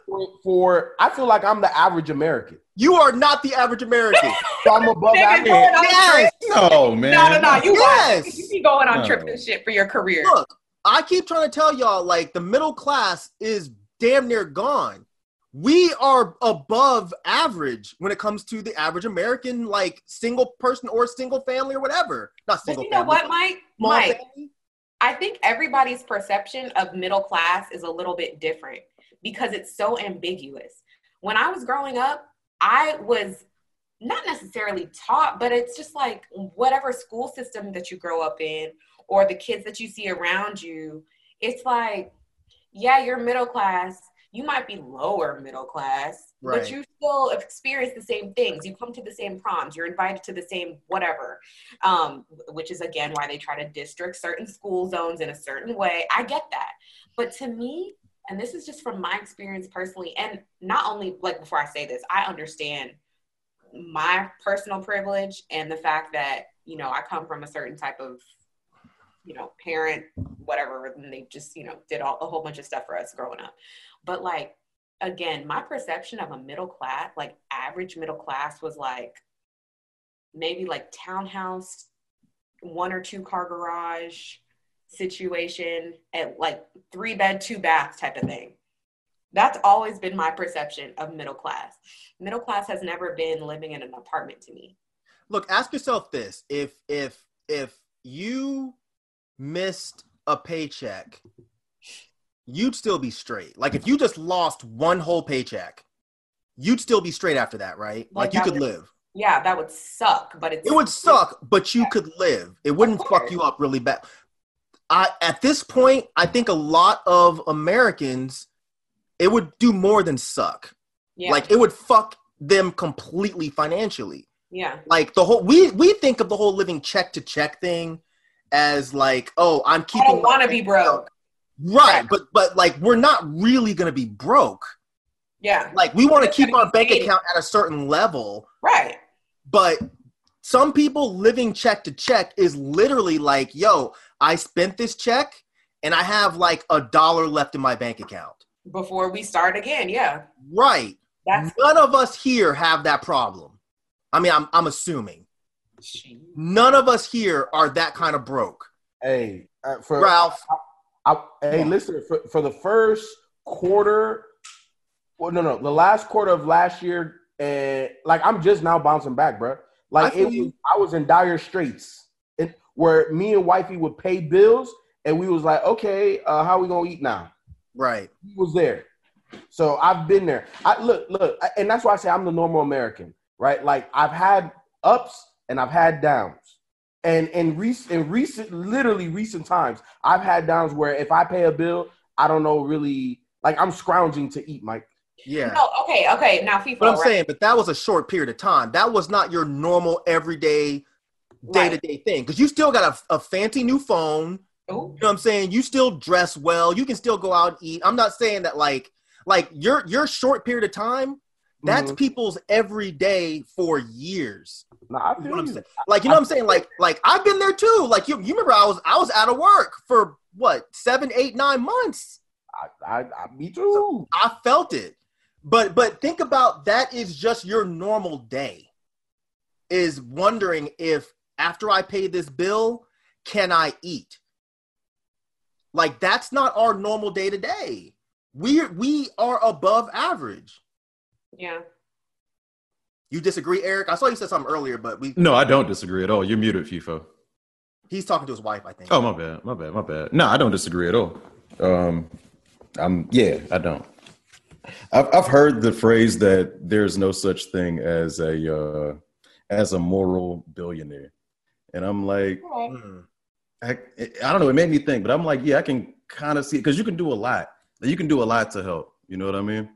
for, for, I feel like I'm the average American. You are not the average American. So I'm above Nigga average. Yes. No, man. No, no, no. You Yes. yes. You be going on No. trips and shit for your career. Look, I keep trying to tell y'all, like the middle class is damn near gone. We are above average when it comes to the average American, like single person or single family or whatever. Not but single you know family. what, Mike? Mike, family. I think everybody's perception of middle class is a little bit different because it's so ambiguous. When I was growing up, I was not necessarily taught, but it's just like whatever school system that you grow up in or the kids that you see around you, it's like, yeah, you're middle class. You might be lower middle class, Right. but you still experience the same things. You come to the same proms. You're invited to the same whatever, um, which is again why they try to district certain school zones in a certain way. I get that. But to me, and this is just from my experience personally, and not only like before I say this, I understand my personal privilege and the fact that, you know, I come from a certain type of you know, parent, whatever, and they just, you know, did all, a whole bunch of stuff for us growing up. But like, again, my perception of a middle class, like average middle class, was like maybe like townhouse, one or two car garage situation, at like three bed, two bath type of thing. That's always been my perception of middle class. Middle class has never been living in an apartment to me. Look, ask yourself this: if if if you missed a paycheck, you'd still be straight. Like if you just lost one whole paycheck, you'd still be straight after that, right? Like, Like you could would- live. Yeah, that would suck, but it's It would suck, but you Yeah. could live. It wouldn't fuck you up really bad. I at this point, I think a lot of Americans, it would do more than suck. Yeah, Like it would fuck them completely financially. yeah, Like the whole we we think of the whole living check to check thing as like, oh, I'm I keeping don't want to be broke. Right, but but like we're not really gonna be broke. Yeah, Like we want to keep our bank account at a certain level, right. but some people living check to check is literally like, yo, I spent this check and I have like a dollar left in my bank account. Before we start again, yeah, Right. that's None of us here have that problem. I mean, I'm I'm assuming. None of us here are that kind of broke. Hey, uh, for Ralph, I, hey, listen for, for the first quarter. Well, no, no, the last quarter of last year, and like I'm just now bouncing back, bro. Like I it was, I was in dire straits, it, where me and wifey would pay bills, and we was like, okay, uh, how we gonna eat now? right. He was there, so I've been there. I look, look, and that's why I say I'm the normal American, right? Like I've had ups and I've had downs, and in recent, in recent, literally recent times, I've had downs where if I pay a bill, I don't know really, like I'm scrounging to eat, Mike. Yeah. no. Okay, okay. Now FIFA. But I'm right? saying, but that was a short period of time. That was not your normal everyday day to day thing. Because you still got a, a fancy new phone. Ooh, You know what I'm saying? You still dress well. You can still go out and eat. I'm not saying that like like your your short period of time, that's Mhm. people's every day for years. Nah, I You know feel what I'm you. saying? Like you know what I'm saying? Like like I've been there too. Like you you remember I was I was out of work for what seven, eight, nine months. I, I, I, me too. I felt it. But but think about that is just your normal day. Is wondering if after I pay this bill, can I eat? Like that's not our normal day to day. We we are above average. yeah. You disagree, Eric? I saw you said something earlier, but we No, I don't disagree at all. You're muted, FIFO. he's talking to his wife, I think. Oh, my bad. My bad. My bad. No, I don't disagree at all. Um, I'm yeah, I don't. I've I've heard the phrase that there's no such thing as a uh, as a moral billionaire, and I'm like, Hmm. I, I don't know. It made me think, but I'm like, yeah, I can kind of see because you can do a lot. You can do a lot to help. You know what I mean?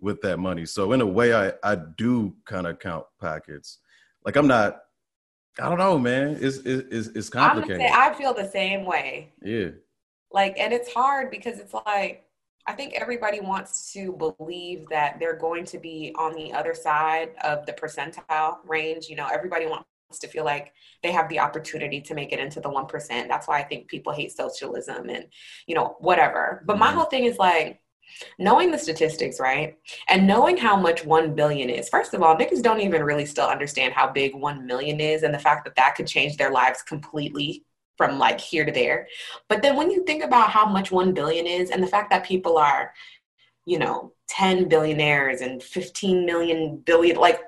With that money. So in a way, I I do kind of count pockets. Like I'm not. I don't know, man. It's it's it's I'm gonna complicated. say I feel the same way. yeah. Like, and it's hard because it's like I think everybody wants to believe that they're going to be on the other side of the percentile range. You know, everybody wants to feel like they have the opportunity to make it into the 1%. That's why I think people hate socialism and, you know, whatever. But my Mhm. whole thing is like, knowing the statistics, right? And knowing how much 1 billion is. First of all, niggas don't even really still understand how big 1 million is and the fact that that could change their lives completely from like here to there. But then when you think about how much 1 billion is and the fact that people are, you know, 10 billionaires and 15 million billion, like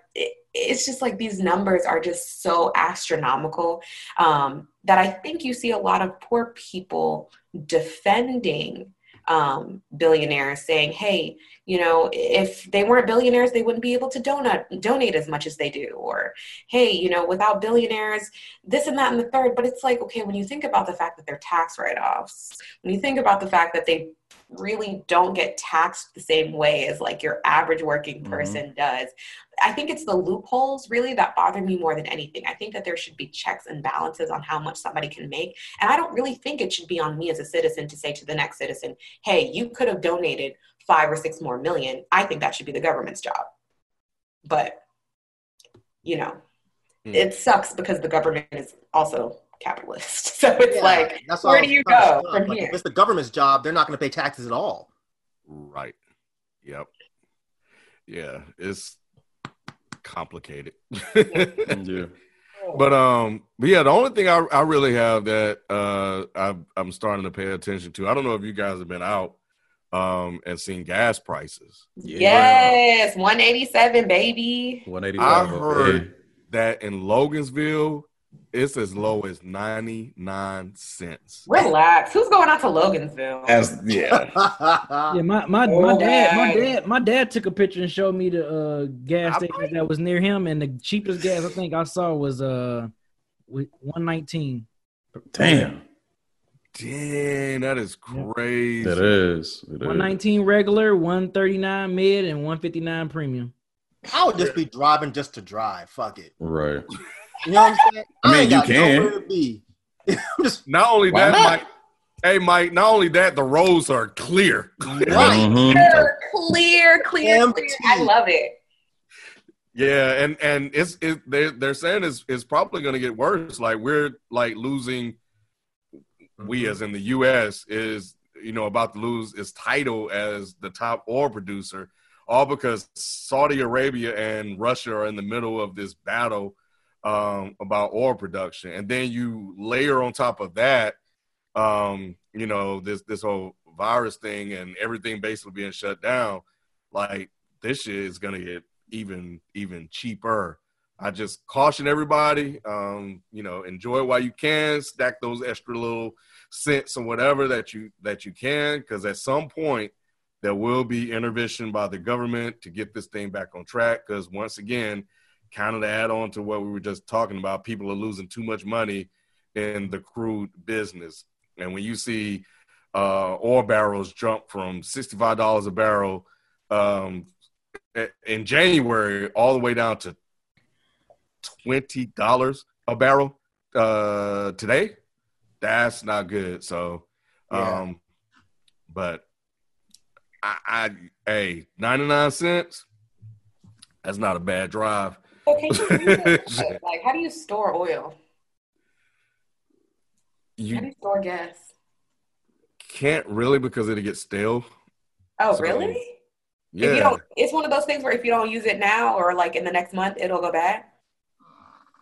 it's just like these numbers are just so astronomical um, that I think you see a lot of poor people defending um, billionaires saying, hey, you know, if they weren't billionaires, they wouldn't be able to donate donate as much as they do. Or, hey, you know, without billionaires, this and that and the third. But it's like, okay, when you think about the fact that they're tax write-offs, when you think about the fact that they really don't get taxed the same way as like your average working Mhm. person does. I think it's the loopholes really that bother me more than anything. I think that there should be checks and balances on how much somebody can make. And I don't really think it should be on me as a citizen to say to the next citizen, hey, you could have donated five or six more million. I think that should be the government's job. But, you know, Hmm. it sucks because the government is also capitalist. So it's Yeah, like, that's where do you go from Like, here? If it's the government's job, they're not going to pay taxes at all. Right. Yep. Yeah, it's complicated. Yeah. But um, but yeah, the only thing I, I really have that uh I I'm starting to pay attention to. I don't know if you guys have been out um and seen gas prices. Yes, 187, baby. 185. I heard that in Logansville, it's as low as ninety nine cents. Relax. Who's going out to Logansville? As yeah. Yeah, my my, my Oh, dad my dad my dad took a picture and showed me the uh, gas I station that was near him, and the cheapest gas I think I saw was uh one nineteen. Damn. Dang, that is crazy. That is. It One is. regular, one thirty nine mid, and one fifty nine premium. I would just be driving just to drive. Fuck it. Right. You know what I'm saying? I mean, ain't you can. nowhere to be. Not only Why that, not? Mike. Hey, Mike. Not only that, the roads are clear. right. Mhm. Clear, clear, clear, clear. I love it. Yeah, and and it's it they they're saying it's it's probably going to get worse. Like we're like losing. We as in the U.S. is you know about to lose its title as the top oil producer, all because Saudi Arabia and Russia are in the middle of this battle um, about oil production, and then you layer on top of that, um, you know this this whole virus thing and everything basically being shut down. Like this shit is to get even even cheaper. I just caution everybody, um, you know, enjoy while you can. Stack those extra little cents or whatever that you that you can, because at some point there will be intervention by the government to get this thing back on track. Because once again, kind of to add on to what we were just talking about, people are losing too much money in the crude business, and when you see uh, oil barrels jump from sixty five dollars a barrel um, in January all the way down to twenty dollars a barrel uh, today. That's not good. So, Yeah. um, but I, I, hey, ninety nine cents. That's not a bad drive. So can you it? like, how do you store oil? How do You you store gas? can't really because it'll get stale. Oh, So, really? If you Yeah. don't, it's one of those things where if you don't use it now or like in the next month, it'll go bad.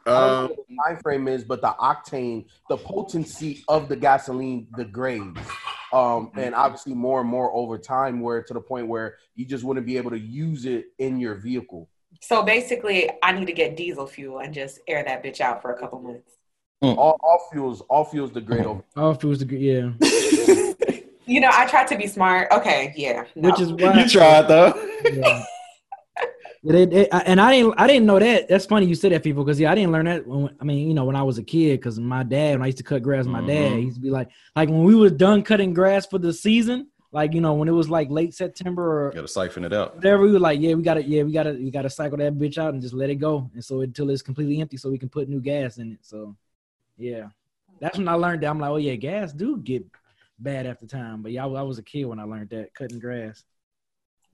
I Um, what time frame is, but the octane, the potency of the gasoline degrades. Um, and obviously more and more over time, where to the point where you just wouldn't be able to use it in your vehicle. So basically, I need to get diesel fuel and just air that bitch out for a couple months. All, all fuels, all fuels degrade over. All fuels, the yeah. You know, I tried to be smart. Okay, yeah. no. Which is why You tried though. Yeah. Yeah, they- they- I- and I didn't, I didn't know that. That's funny you said that, people, because yeah, I didn't learn that. When, I mean, you know, when I was a kid, because my dad, when I used to cut grass, my dad Mhm. he used to be like, like when we was done cutting grass for the season, like you know, when it was like late September or Got to siphon it out. whatever, we were like, yeah, we gotta, yeah, we gotta, we gotta cycle that bitch out and just let it go, and so until it's completely empty, so we can put new gas in it. So, yeah, that's when I learned that. I'm like, oh yeah, gas do get bad after time. But yeah, I, I was a kid when I learned that cutting grass.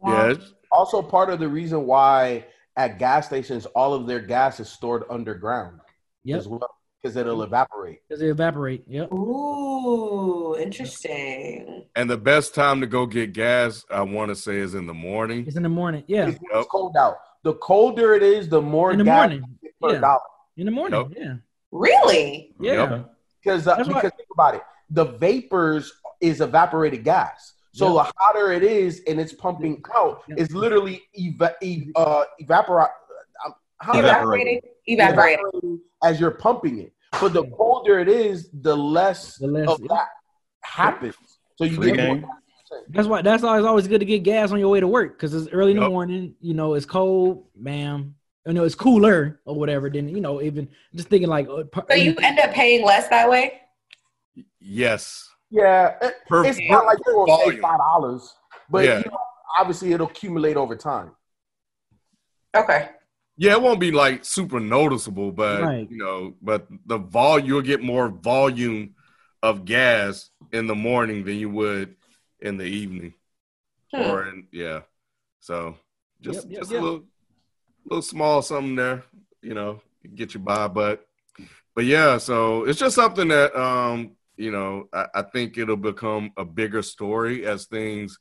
Yeah, it's- Also, part of the reason why at gas stations all of their gas is stored underground Yep, as well because it'll evaporate. because it evaporate. Yep. Ooh, interesting. and the best time to go get gas, I want to say, is in the morning. It's in the morning. Yeah, It's, it's cold out. The colder it is, the more in the gas morning. per Yeah. dollar. In the morning. Yep. Yeah. Really? Yeah. Yep. Because uh, That's why- because think about it, the vapors is evaporated gas. So Yeah. the hotter it is and it's pumping out, Yeah. it's literally eva- ev- uh, evaporate. Um, how Evaporating. Evaporating. evaporating as you're pumping it. But the colder it is, the less, The less- of that happens. So you Free get game. more. That's why. That's always always good to get gas on your way to work because it's early in the Yep. morning. You know, it's cold, bam. You know, it's cooler or whatever. Then you know, even just thinking like. uh, par- So you end up paying less that way? Yes. Yeah, it- Per- it's not like you're gonna save volume. five dollars, but Yeah. you know, obviously it'll accumulate over time. Okay. Yeah, it won't be like super noticeable, but Right. you know, but the vol you'll get more volume of gas in the morning than you would in the evening. Hmm. Or in yeah. So just Yep, yep, just yep. a little little small something there, you know, get you by. But but yeah, so it's just something that um, you know, I, I think it'll become a bigger story as things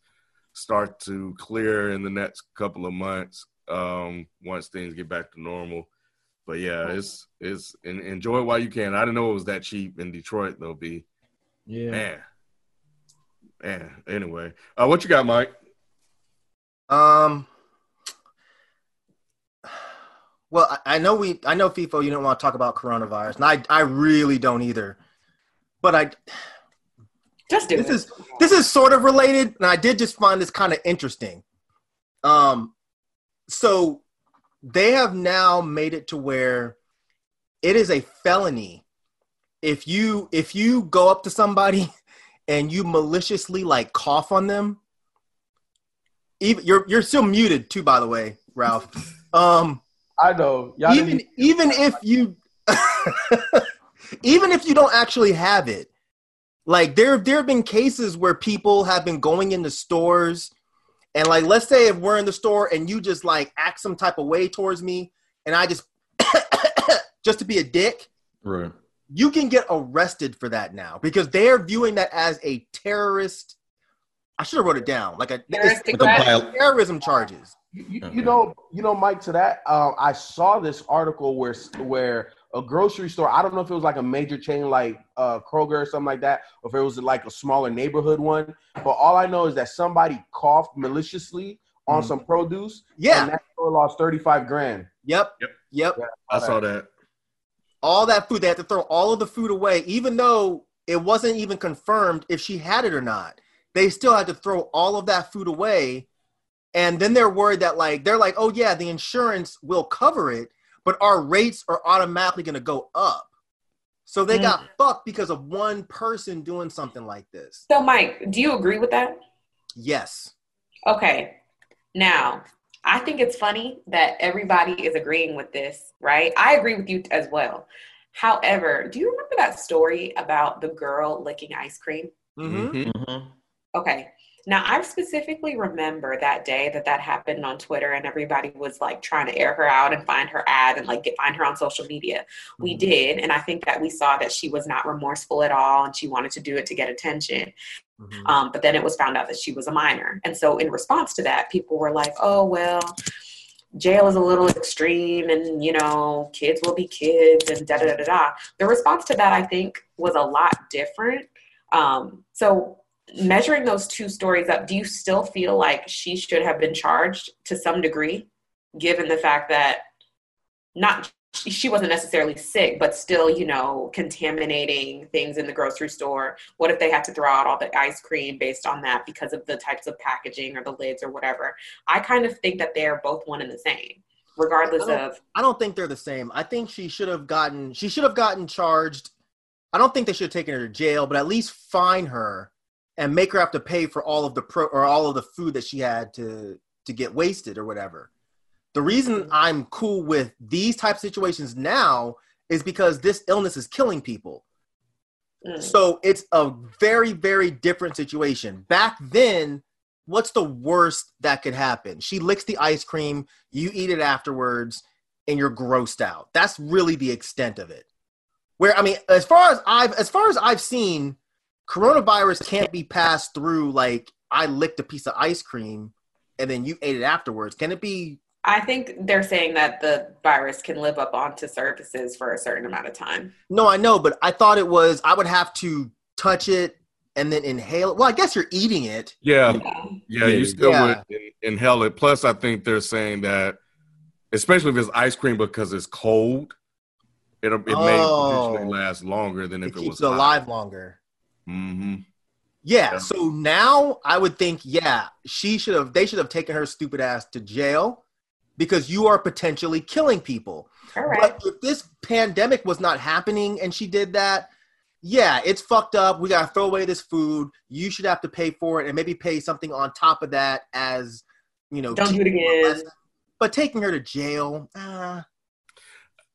start to clear in the next couple of months um once things get back to normal but yeah it's it's en- enjoy it while you can i didn't know it was that cheap in detroit though Be Yeah. man man anyway uh what you got mike Um. Well, I, I know we, I know FIFO. You don't want to talk about coronavirus, and I, I really don't either. But I, Just do this it. is this is sort of related, and I did just find this kind of interesting. Um, so they have now made it to where it is a felony if you if you go up to somebody and you maliciously like cough on them. Even you're you're still muted too, by the way, Ralph. Um, I know. Y'all even even if you even if you don't actually have it like there there have been cases where people have been going into stores and like let's say if we're in the store and you just like act some type of way towards me and i just just to be a dick Right. you can get arrested for that now because they're viewing that as a terrorist i should have wrote it down like a Like a terrorism charges You, you, Okay. you know, you know, Mike. To that, um, I saw this article where where a grocery store. I don't know if it was like a major chain like uh, Kroger or something like that, or if it was like a smaller neighborhood one. But all I know is that somebody coughed maliciously on Mhm. some produce. yeah and that store lost thirty five grand. yep Yep. yep i saw that all that food. They had to throw all of the food away, even though it wasn't even confirmed if she had it or not. They still had to throw all of that food away. And then they're worried that, like, they're like, oh, yeah, the insurance will cover it, but our rates are automatically going to go up. So they got fucked because of one person doing something like this. So, Mike, do you agree with that? Yes. Okay. Now, I think it's funny that everybody is agreeing with this, right? I agree with you as well. However, do you remember that story about the girl licking ice cream? Mm-hmm. Mhm. Okay. Now, I specifically remember that day that that happened on Twitter, and everybody was like trying to air her out and find her ad and like get find her on social media. We Mhm. did, and I think that we saw that she was not remorseful at all, and she wanted to do it to get attention. Mhm. Um, but then it was found out that she was a minor, and so in response to that, people were like, "Oh well." Jail is a little extreme, and you know, kids will be kids, and da da da da. The response to that, I think, was a lot different. Um, so measuring those two stories up, do you still feel like she should have been charged to some degree, given the fact that not she wasn't necessarily sick, but still, you know, contaminating things in the grocery store? What if they had to throw out all the ice cream based on that because of the types of packaging or the lids or whatever? I kind of think that they're both one and the same, regardless I of. I don't think they're the same. I think she should have gotten she should have gotten charged. I don't think they should have taken her to jail, but at least fine her and make her have to pay for all of the pro or all of the food that she had to to get wasted or whatever. The reason I'm cool with these type of situations now is because this illness is killing people. Mm. So it's a very, very different situation. Back then, what's the worst that could happen? She licks the ice cream, you eat it afterwards, and you're grossed out. That's really the extent of it. Where I mean, as far as I've as far as I've seen, coronavirus can't be passed through like I licked a piece of ice cream and then you ate it afterwards. Can it be I think they're saying that the virus can live up onto surfaces for a certain amount of time. No, I know, but I thought it was I would have to touch it and then inhale it. Well, I guess you're eating it. Yeah, Yeah. yeah, you still Yeah. would inhale it. Plus, I think they're saying that, especially if it's ice cream because it's cold, it it may Oh. potentially last longer than It if it, keeps was it alive longer. Hmm Yeah, Yeah. so now I would think, yeah, she should have they should have taken her stupid ass to jail because you are potentially killing people. Correct. But if this pandemic was not happening and she did that, yeah, it's fucked up. We gotta throw away this food. You should have to pay for it and maybe pay something on top of that as you know. Don't do it teaching her a again. But taking her to jail, uh,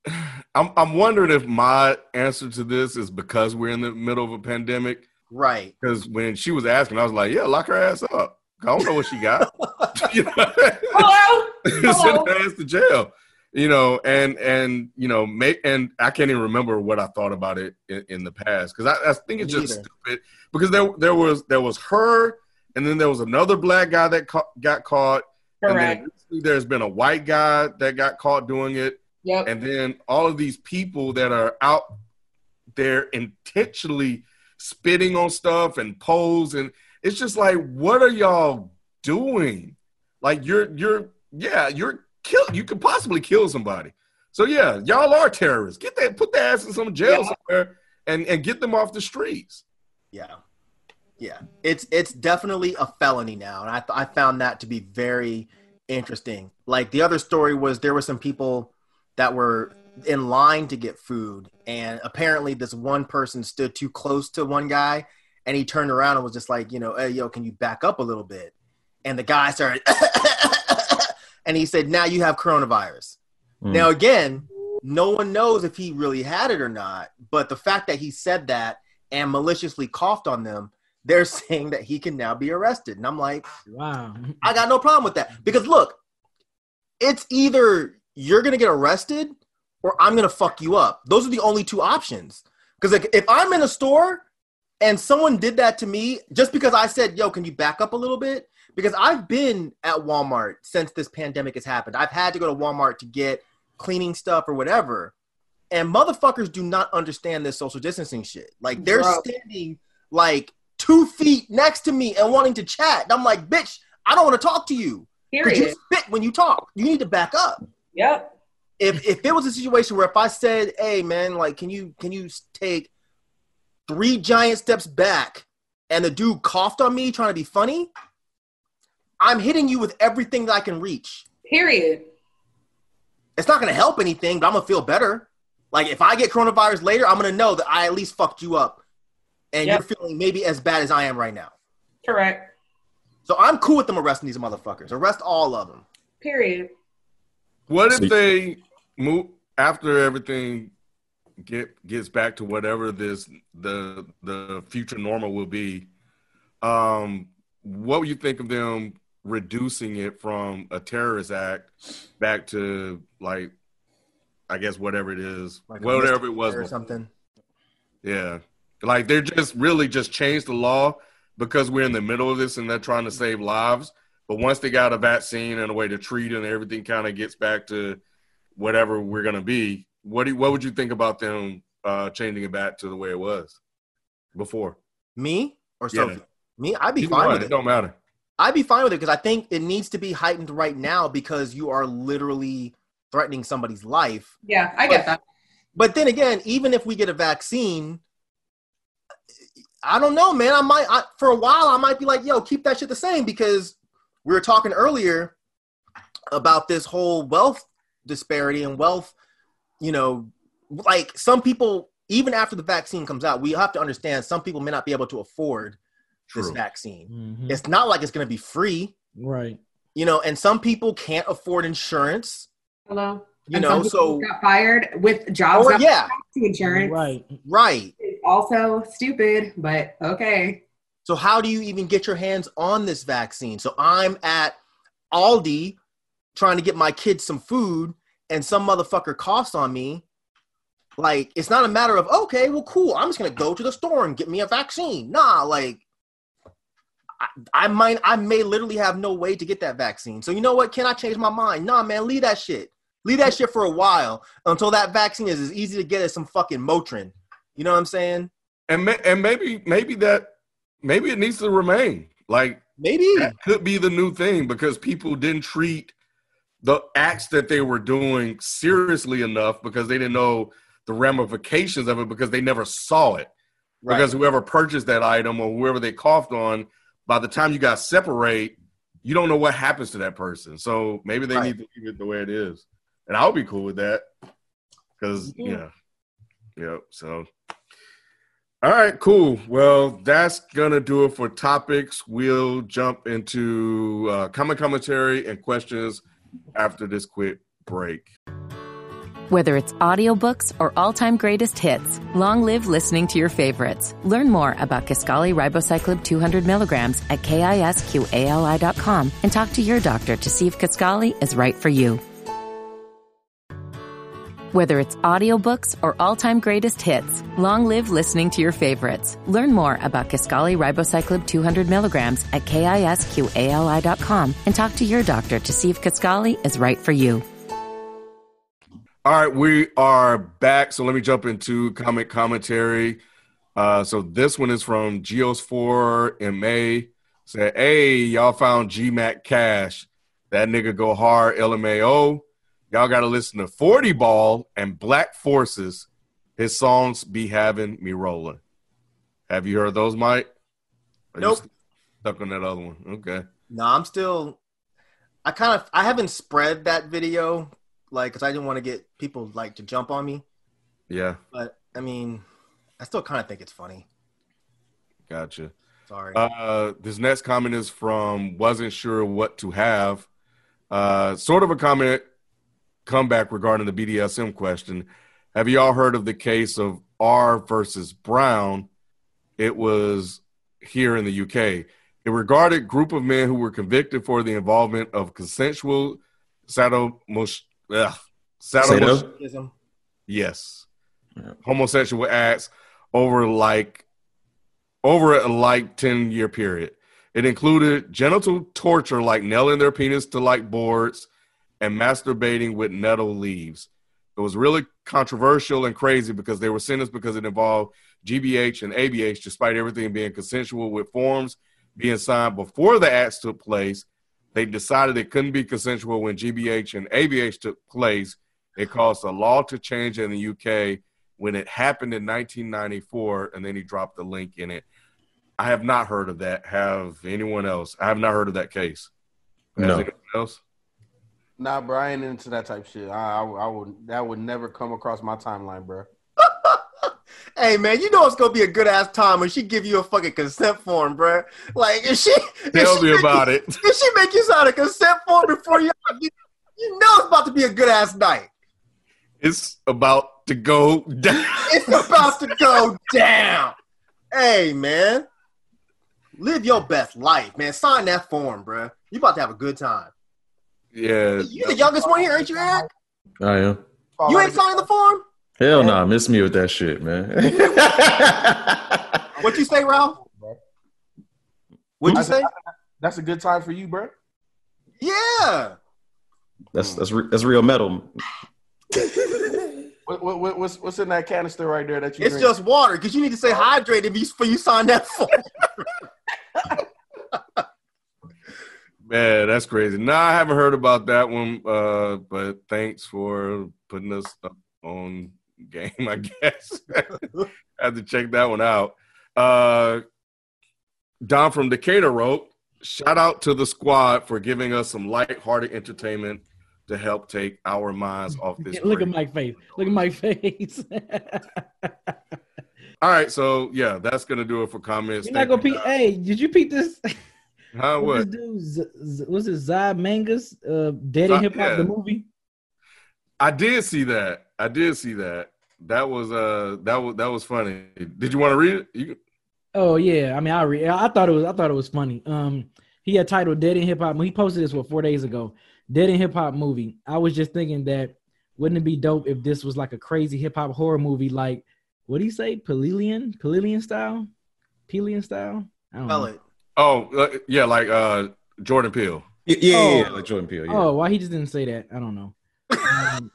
I'm I'm wondering if my answer to this is because we're in the middle of a pandemic. right. Because when she was asking, I was like, "Yeah, lock her ass up. I don't know what she got. You know? Hello. Send her ass to jail." You know, and and you know, make and I can't even remember what I thought about it in, in the past because I, I think it's Me just either. stupid because there there was there was her and then there was another black guy that ca- got caught and then there's been a white guy that got caught doing it Yep. and then all of these people that are out there intentionally spitting on stuff and pose and it's just like what are y'all doing like you're you're yeah you're kill you could possibly kill somebody so yeah y'all are terrorists get that put their ass in some jail Yeah. somewhere and and get them off the streets Yeah, yeah. It's it's definitely a felony now, and I I found that to be very interesting. Like the other story was there were some people that were in line to get food, and apparently this one person stood too close to one guy, and he turned around and was just like, you know, hey yo, can you back up a little bit? And the guy started, and he said, now you have coronavirus. Mm. Now again, no one knows if he really had it or not, but the fact that he said that and maliciously coughed on them, they're saying that he can now be arrested. And I'm like, Wow. I got no problem with that. Because look, it's either you're gonna get arrested or I'm gonna fuck you up. Those are the only two options. Because like if I'm in a store and someone did that to me just because I said, yo, can you back up a little bit? Because I've been at Walmart since this pandemic has happened. I've had to go to Walmart to get cleaning stuff or whatever. And motherfuckers do not understand this social distancing shit. Like they're Bro. standing like two feet next to me and wanting to chat. And I'm like, bitch, I don't want to talk to you. Because you spit when you talk. You need to back up. Yep. If if it was a situation where if I said, hey man, like can you can you take three giant steps back and the dude coughed on me trying to be funny, I'm hitting you with everything that I can reach. Period. It's not gonna help anything, but I'm gonna feel better. Like if I get coronavirus later, I'm gonna know that I at least fucked you up. And Yep. you're feeling maybe as bad as I am right now. Correct. So I'm cool with them arresting these motherfuckers. Arrest all of them. Period. What So- if they move after everything get gets back to whatever this the the future normal will be? Um, what would you think of them reducing it from a terrorist act back to like, I guess whatever it is, Like whatever it was or something. Yeah. Like they're just really just changed the law because we're in the middle of this and they're trying to save lives. But once they got a vaccine and a way to treat it and everything kind of gets back to whatever we're gonna be, what do what would you think about them uh changing it back to the way it was before? Me or Yeah. Sophie? Me, I'd be Either fine one, with it it. don't matter. I'd be fine with it because I think it needs to be heightened right now because you are literally threatening somebody's life. Yeah, I get that. But then again, even if we get a vaccine, I don't know, man. I might I, for a while I might be like, yo, keep that shit the same because we were talking earlier about this whole wealth disparity and wealth. You know, like some people, even after the vaccine comes out, we have to understand some people may not be able to afford this True. vaccine. Mhm. It's not like it's going to be free, Right. you know. And some people can't afford insurance, Hello. you And know. So got fired with jobs or yeah, insurance. Right. right. also stupid, but okay. So how do you even get your hands on this vaccine? So I'm at Aldi trying to get my kids some food and some motherfucker coughs on me. Like it's not a matter of okay, well, cool. I'm just gonna go to the store and get me a vaccine. Nah, like I, I might, I may literally have no way to get that vaccine. So you know what? Can I change my mind? Nah, man, leave that shit. Leave that shit for a while until that vaccine is as easy to get as some fucking Motrin. You know what I'm saying? And and maybe maybe that maybe it needs to remain. Like maybe that could be the new thing because people didn't treat the acts that they were doing seriously enough because they didn't know the ramifications of it because they never saw it. Right. Because whoever purchased that item or whoever they coughed on, by the time you got separate, you don't know what happens to that person. So maybe they Right. need to leave it the way it is. And I'll be cool with that. Because Yeah. Mm-hmm. yeah. Yep. So all right, cool. Well, that's gonna do it for topics. We'll jump into uh, comment commentary and questions after this quick break. Whether it's audiobooks or all-time greatest hits, long live listening to your favorites. Learn more about Kisqali Ribociclib 200 milligrams at kisqali.com and talk to your doctor to see if Kisqali is right for you. Whether it's audiobooks or all-time greatest hits, long live listening to your favorites. Learn more about Kisqali Ribociclib 200 milligrams at kisqali.com and talk to your doctor to see if Kisqali is right for you. All right, we are back. So let me jump into comment commentary. Uh, so this one is from Geos4 in May. Said, hey, y'all found GMAC Cash. That nigga go hard, LMAO. Y'all got to listen to 40 Ball and Black Forces. His songs be having me rolling. Have you heard those, Mike? Or Nope. st- Stuck on that other one. Okay. No, I'm still. I kind of I haven't spread that video like because I didn't want to get people like to jump on me. Yeah, But I mean, I still kind of think it's funny. gotcha. Sorry. Uh, this next comment is from wasn't sure what to have. Uh, sort of a comment comeback regarding the BDSM question. Have you all heard of the case of R versus Brown? It was here in the UK. It regarded group of men who were convicted for the involvement of consensual sadomas- ugh, sadomas- Sado? Yes. Yeah. Homosexual acts over like over a like 10 year period. It included genital torture like nailing their penis to like boards and masturbating with nettle leaves. It was really controversial and crazy because they were sentenced because it involved GBH and ABH, despite everything being consensual with forms being signed before the acts took place. They decided it couldn't be consensual when GBH and ABH took place. It caused a law to change in the UK when it happened in 1994, and then he dropped the link in it. I have not heard of that. Have anyone else? I have not heard of that case. Has No. else? Nah, Brian into that type shit. I, I, I would that would never come across my timeline, bro. Hey man, you know it's gonna be a good ass time when she give you a fucking consent form, bruh. Like if she if Tell she me about you, it. If she make you sign a consent form before you, you, you know it's about to be a good ass night. It's about to go down. It's about to go down. Hey man, live your best life, man. Sign that form, bruh. You about to have a good time. Yeah. You the youngest one here, ain't you, Eric? I am. You ain't signing the form. Hell no, miss me with that shit, man. What you say, Ralph? What'd you say? That's a good time for you, bro. Yeah. that's that's re- that's real metal. What, what, what, what's what's in that canister right there that you? It's drink? just water because you need to stay hydrated before you sign that form. Man, that's crazy. Nah, I haven't heard about that one. Uh, but thanks for putting us up on game. I guess have to check that one out. Uh, Don from Decatur wrote, "Shout out to the squad for giving us some light-hearted entertainment to help take our minds off this." Look at my face. Look at my face. All right, so yeah, that's gonna do it for comments. You're not gonna you, peep. Hey, did you peep this? Guys. Huh, What what? this dude? Z- Z- was it Zod Mangas? Uh, Dead in Hip Hop, yeah. the movie. I did see that. I did see that. that was uh that was that was funny. Did you want to read it? You, Oh yeah, I mean, I re- I thought it was I thought it was funny. Um, he had titled "Dead in Hip Hop." He posted this what four days ago. Dead in Hip Hop movie. I was just thinking that wouldn't it be dope if this was like a crazy hip hop horror movie, like what do you say, Palilian, Palilian style, Pelian style? I don't Spell know. it. Oh uh, yeah, like uh Jordan Peele. Yeah, yeah, Oh. yeah, like Jordan Peele. Yeah. Oh, why he just didn't say that? I don't know. Um,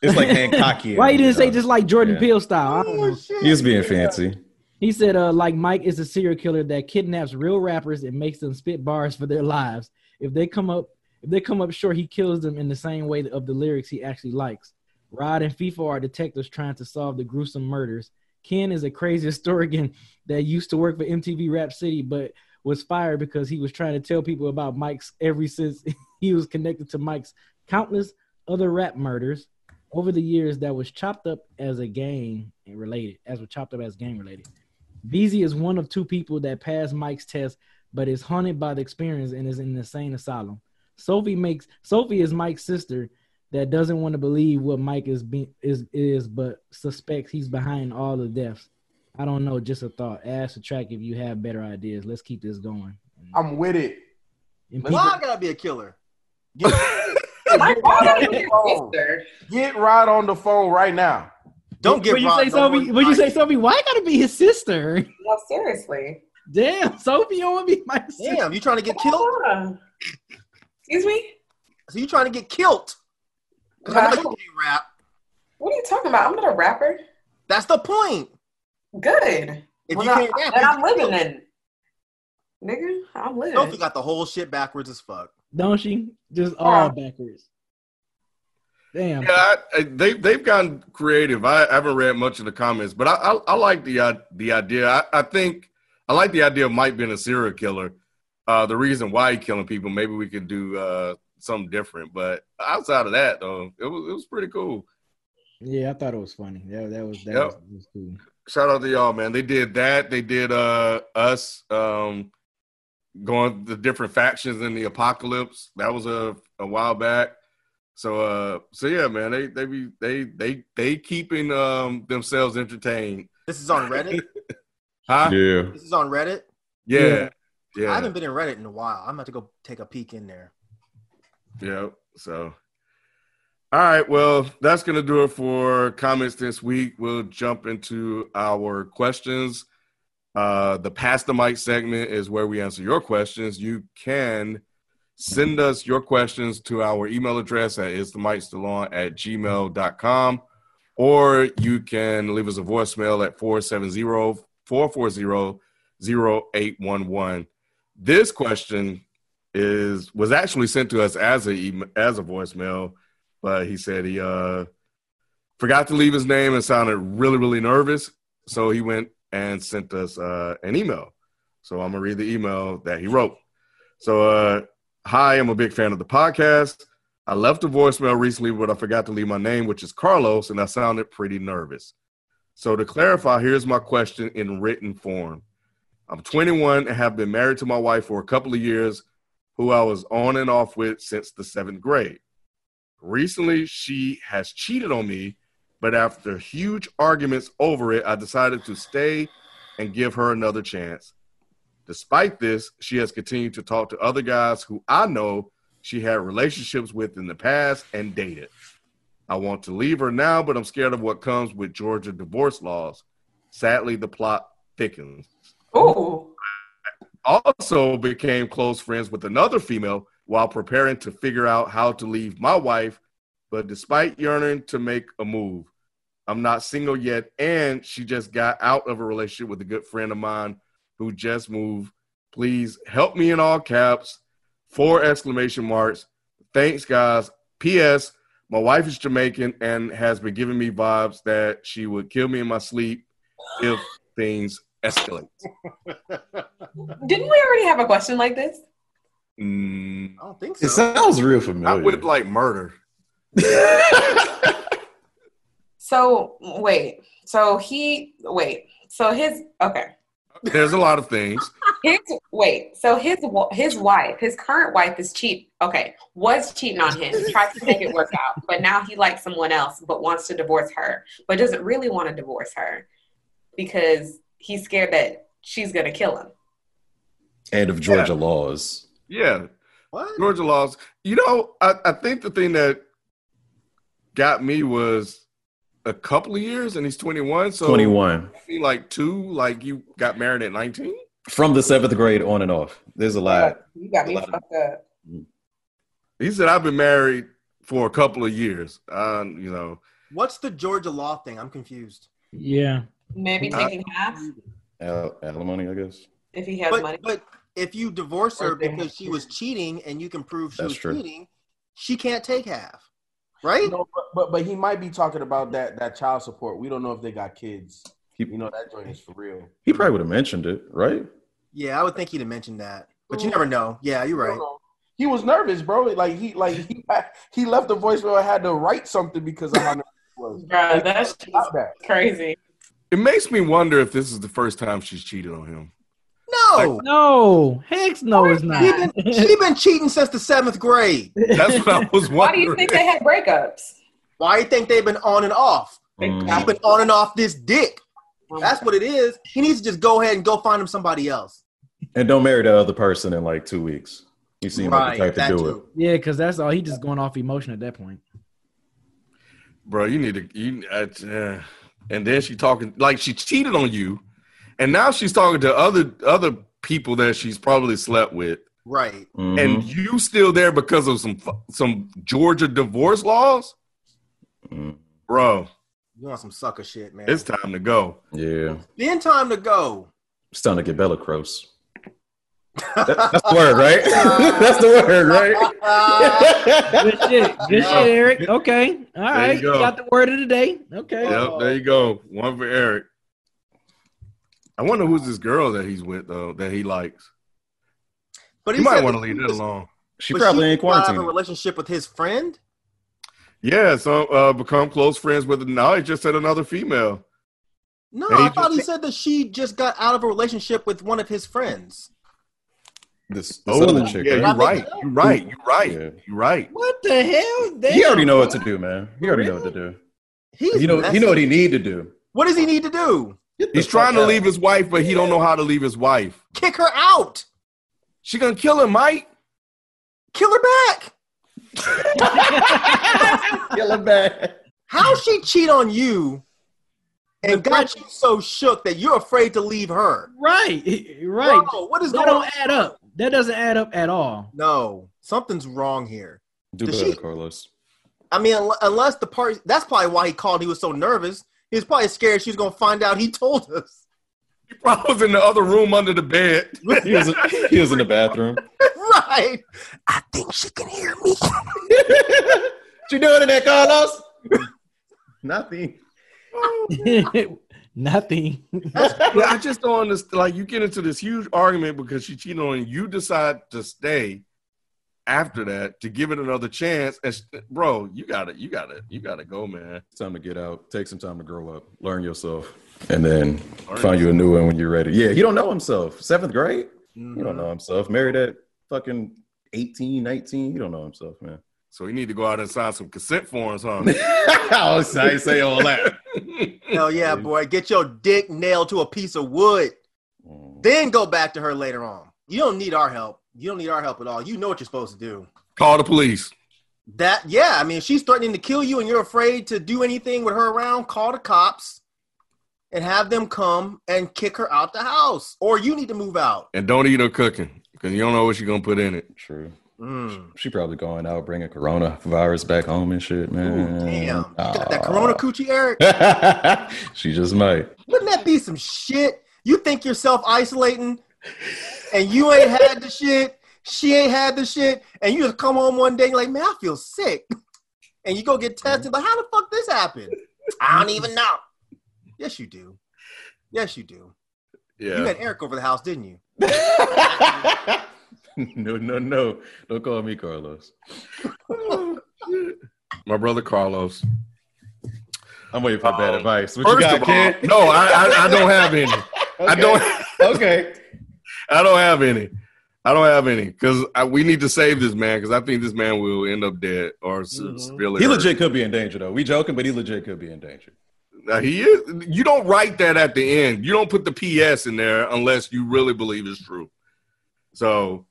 It's like Hancockian. why he didn't say just like Jordan yeah. Peele style? I don't know. He was being fancy. He said, uh, like Mike is a serial killer that kidnaps real rappers and makes them spit bars for their lives. If they come up, if they come up short, he kills them in the same way of the lyrics he actually likes. Rod and FIFO are detectives trying to solve the gruesome murders. Ken is a crazy historian that used to work for MTV Rap City, but was fired because he was trying to tell people about Mike's ever since he was connected to Mike's countless other rap murders over the years that was chopped up as a gang related, as was chopped up as gang related. Beezy is one of two people that passed Mike's test, but is haunted by the experience and is in an insane asylum. Sophie makes Sophie is Mike's sister that doesn't want to believe what Mike is be, is is, but suspects he's behind all the deaths. I don't know, just a thought. Ask the track if you have better ideas. Let's keep this going. I'm with it. And people- Why I gotta be a killer? My father is your sister. Get right on the phone right now. Don't get Would you say no Sophie? more Would you say advice. Sophie? Why gotta be his sister? No, seriously. Damn, Sophie, you want to be my sister? Damn, you trying to get killed? Excuse me? So you trying to get killed? 'Cause I know you can't rap. What are you talking about? I'm not a rapper. That's the point. Good. If Well, you can't rap, then I'm living killed. then. Nigga, I'm living. Sophie got the whole shit backwards as fuck. Don't she? Just all backwards. Damn. Yeah, I, I, they they've gotten creative. I haven't read much of the comments, but I I, I like the uh, the idea. I, I think I like the idea of Mike being a serial killer. Uh, the reason why he killing people, maybe we could do uh, something different. But outside of that, though, it was it was pretty cool. Yeah, I thought it was funny. That, that was that Yep. was, that was cool. Shout out to y'all, man. They did that. They did uh us um going the different factions in the apocalypse. That was a a while back. So uh so yeah, man, they they be they they they keeping um themselves entertained. This is on Reddit. Huh? Yeah. this is on Reddit. Yeah. Yeah. I haven't been in Reddit in a while. I'm about to go take a peek in there. Yeah. So all right, well, that's gonna do it for comments this week. We'll jump into our questions. Uh, the Pass the Mic segment is where we answer your questions. You can send us your questions to our email address at is the mic still on at gmail.com or you can leave us a voicemail at 470-440-0811 this question is was actually sent to us as a as a voicemail but he said he uh forgot to leave his name and sounded really really nervous. So he went and sent us uh an email. So i'm gonna read the email that he wrote. So uh hi i'm a big fan of the podcast. I left a voicemail recently but i forgot to leave my name which is carlos and i sounded pretty nervous. So to clarify here's my question in written form. I'm 21 and have been married to my wife for a couple of years who i was on and off with since the seventh grade Recently, she has cheated on me, but after huge arguments over it, I decided to stay and give her another chance. Despite this, she has continued to talk to other guys who I know she had relationships with in the past and dated. I want to leave her now, but I'm scared of what comes with Georgia divorce laws. Sadly, the plot thickens Ooh. also became close friends with another female while preparing to figure out how to leave my wife. But despite yearning to make a move, I'm not single yet, and she just got out of a relationship with a good friend of mine who just moved. Please help me in all caps. Four exclamation marks. Thanks, guys. P.S. My wife is Jamaican and has been giving me vibes that she would kill me in my sleep if things escalate. Didn't we already have a question like this? Mm, I don't think so. It sounds real not familiar. with like murder. So wait. So he wait. So his okay. there's a lot of things. His wait, so his his wife, his current wife is cheat. Okay, was cheating on him, tried to make it work out, but now he likes someone else, but wants to divorce her, but doesn't really want to divorce her because he's scared that she's gonna kill him. And of Georgia laws. Yeah, What? Georgia laws. You know, I, I think the thing that got me was a couple of years, and he's 21. So 21. I feel like two, like you got married at 19. From the seventh grade on and off. There's a lot. You got me fucked up. He said, "I've been married for a couple of years." Um, you know, What's the Georgia law thing? I'm confused. Yeah. Maybe Uh, taking half Al- alimony, I guess. if he has But, money. but if you divorce her because she was cheating and you can prove she That's was true. cheating, she can't take half, right? No, but, but but he might be talking about that that child support. We don't know if they got kids. He, You know that joint is for real. he probably would have mentioned it, right? Yeah, I would think he'd have mentioned that, but you never know. Yeah, you're right. He was nervous, bro. Like he like he he left the voicemail and had to write something because of how nervous he was. Bruh, that's just that. crazy. it makes me wonder if this is the first time she's cheated on him. No, No, heck no, it's not. she been she been cheating since the seventh grade. That's what I was wondering. Why do you think they had breakups? Why do you think they've been on and off? Mm. He's been on and off this dick. That's what it is. He needs to just go ahead and go find him somebody else. And don't marry that other person in like two weeks. You seem like the type to do too. it. yeah, because that's all. He just going off emotion at that point. bro. You need to. You, uh, uh, and then she talking like she cheated on you, and now she's talking to other other people that she's probably slept with, Right. Mhm. and you still there because of some some Georgia divorce laws, Mm. bro. You want some sucker shit, man. It's time to go. yeah, then time to go. it's time to get bellicose. That- that's the word, right? that's the word, right? Good shit. Good shit, Eric. Okay. All right. you go. Got the word of the day. Okay. Yep, there you go. One for Eric. I wonder who's this girl that he's with though that he likes. But he might want to leave he that alone. She but probably she ain't was out a relationship with his friend. Yeah, so uh, become close friends with. Now he just said another female. No, And he I thought he said that she just got out of a relationship with one of his friends. This, this Oh, other chick. yeah, right? you're right. You're right. You're right. Yeah. You're right. What the hell? He already know what to do, man. He already know what to do. He's You know, messy. you know what he need to do. What does he need to do? Get the He's trying to out. leave his wife, but he don't know how to leave his wife. Kick her out. She gonna kill him, Mike. Kill her back. Kill him back. How she cheat on you and got you so shook that you're afraid to leave her? Right. Right. Bro, what is that going on? don't add up. That doesn't add up at all. No, something's wrong here. Do Does better, she- Carlos. I mean, unless the part that's probably why he called. He was so nervous. He was probably scared she was gonna find out he told us. He probably was in the other room under the bed. He was, he was in the bathroom. right. I think she can hear me. what you doing in there, Carlos? Nothing. Nothing. Yeah, I just don't understand. Like, you get into this huge argument because she cheated on you. You decide to stay after that to give it another chance. And st- bro, you got it. You got it. You got to go, man. It's time to get out. Take some time to grow up. Learn yourself. And then find you a new one when you're ready. Yeah, he don't know himself. Seventh grade? He don't know himself. Married at fucking 18, 19. He don't know himself, man. So you need to go out and sign some consent forms, huh? I was- I ain't say all that. Hell yeah, boy. Get your dick nailed to a piece of wood. Mm. Then go back to her later on. You don't need our help. You don't need our help at all. You know what you're supposed to do. Call the police. That yeah, I mean, if she's threatening to kill you and you're afraid to do anything with her around, call the cops and have them come and kick her out the house. Or you need to move out. And don't eat her cooking because you don't know what she's going to put in it. True. Mm. She probably going out bringing coronavirus back home and shit, man. Damn. She got that corona coochie, Eric. she just might. Wouldn't that be some shit? You think you're isolating and you ain't had the shit, she ain't had the shit, and you just come home one day and you're like, man, I feel sick. And you go get tested, like, how the fuck this happened? I don't even know. Yes, you do. Yes, you do. Yeah. You Yeah. had Eric over the house, didn't you? no, no, no. Don't call me Carlos. My brother Carlos. I'm waiting for bad Um, advice. What First you got, of all, kid? no, I, I, I don't have any. I don't. okay. I don't have any. I don't have any because we need to save this man because I think this man will end up dead or s- Mhm. severely. He hurt. legit could be in danger though. We joking, but he legit could be in danger. Now, he is. You don't write that at the end. You don't put the PS in there unless you really believe it's true. So,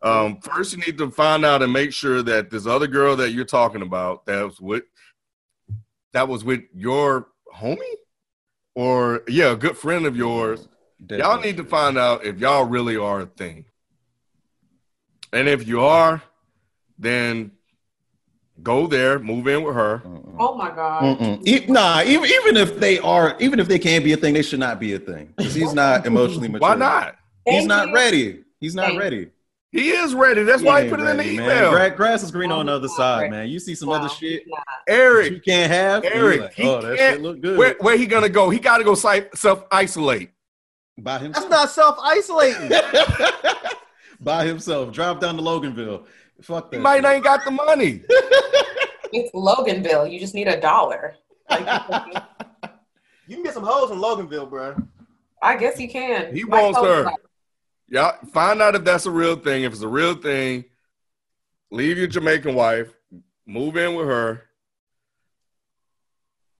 um, first you need to find out and make sure that this other girl that you're talking about that was with that was with your homie or yeah, a good friend of yours. Y'all need to find out if y'all really are a thing. And if you are, then go there, move in with her. Oh my god. E- nah, even even if they are, even if they can be a thing, they should not be a thing because he's not emotionally mature. Why not? He's Thank not you. ready. He's not Thank ready. He is ready. That's why he put it in the Ready, man. email. Gra- grass is green on oh the other side, ready. man. You see some No, other shit Eric, you can't have. Eric, like, he oh, that can't- shit look good where, where he gonna go? He got to go self isolate. By himself. That's not self isolating. by himself. Drive down to Loganville. Fuck that. He might not ain't got the money. It's Loganville. You just need a dollar. Like, you can get some hoes in Loganville, bro. I guess you can. He My wants coach her. like, Yeah, find out if that's a real thing. If it's a real thing, leave your Jamaican wife, move in with her,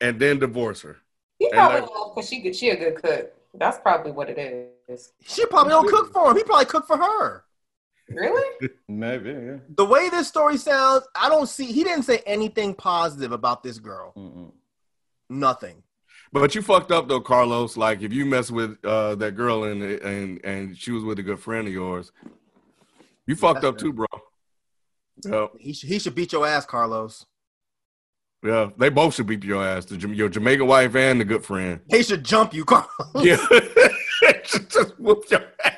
and then divorce her. He And probably like- because she. She a good cook. That's probably what it is. She probably don't cook for him. He probably cook for her. Really? Maybe, yeah. The way this story sounds, I don't see. He didn't say anything positive about this girl. Mm-mm. Nothing. But you fucked up though, Carlos. Like if you mess with uh, that girl and and and she was with a good friend of yours, you fucked that's up too, bro. Yeah, He should. He should beat your ass, Carlos. Yeah. They both should beat your ass. The, your Jamaican wife and the good friend. He should jump you, Carlos. Yeah, just whoop your ass.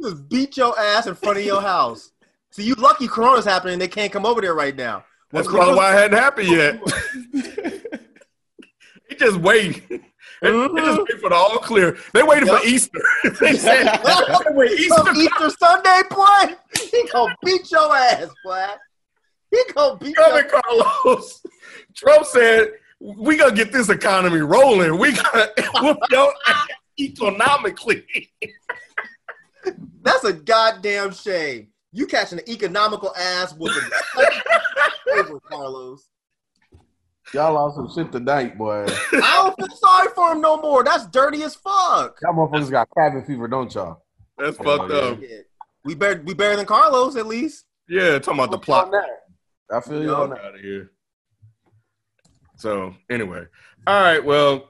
Just beat your ass in front of your house. See, you lucky Corona's happening. They can't come over there right now. That's probably why it hadn't happened yet. he just wait. They just mm-hmm. wait for the all clear. They waited Yep. for Easter. they said, Easter Easter Sunday play. He gonna beat your ass, boy. He gonna beat coming, your Carlos. Trump said, "We gonna get this economy rolling. We gonna whoop your ass economically." That's a goddamn shame. You catching an economical ass with a over, Carlos. Y'all lost some shit tonight, boy. I don't feel sorry for him no more. That's dirty as fuck. Y'all motherfuckers got cabin fever, don't y'all? That's Oh, fucked up. Shit. We better we better than Carlos at least. Yeah, talking about the plot. I feel you on out of here. So anyway, all right. Well,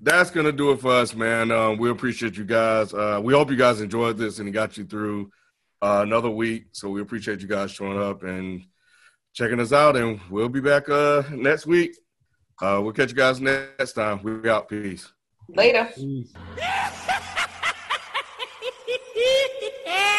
that's gonna do it for us, man. Um, we appreciate you guys. Uh, we hope you guys enjoyed this and got you through uh, another week. So we appreciate you guys showing up and checking us out. And we'll be back uh, next week. Uh, we'll catch you guys next time. We out. Peace. Later. Peace.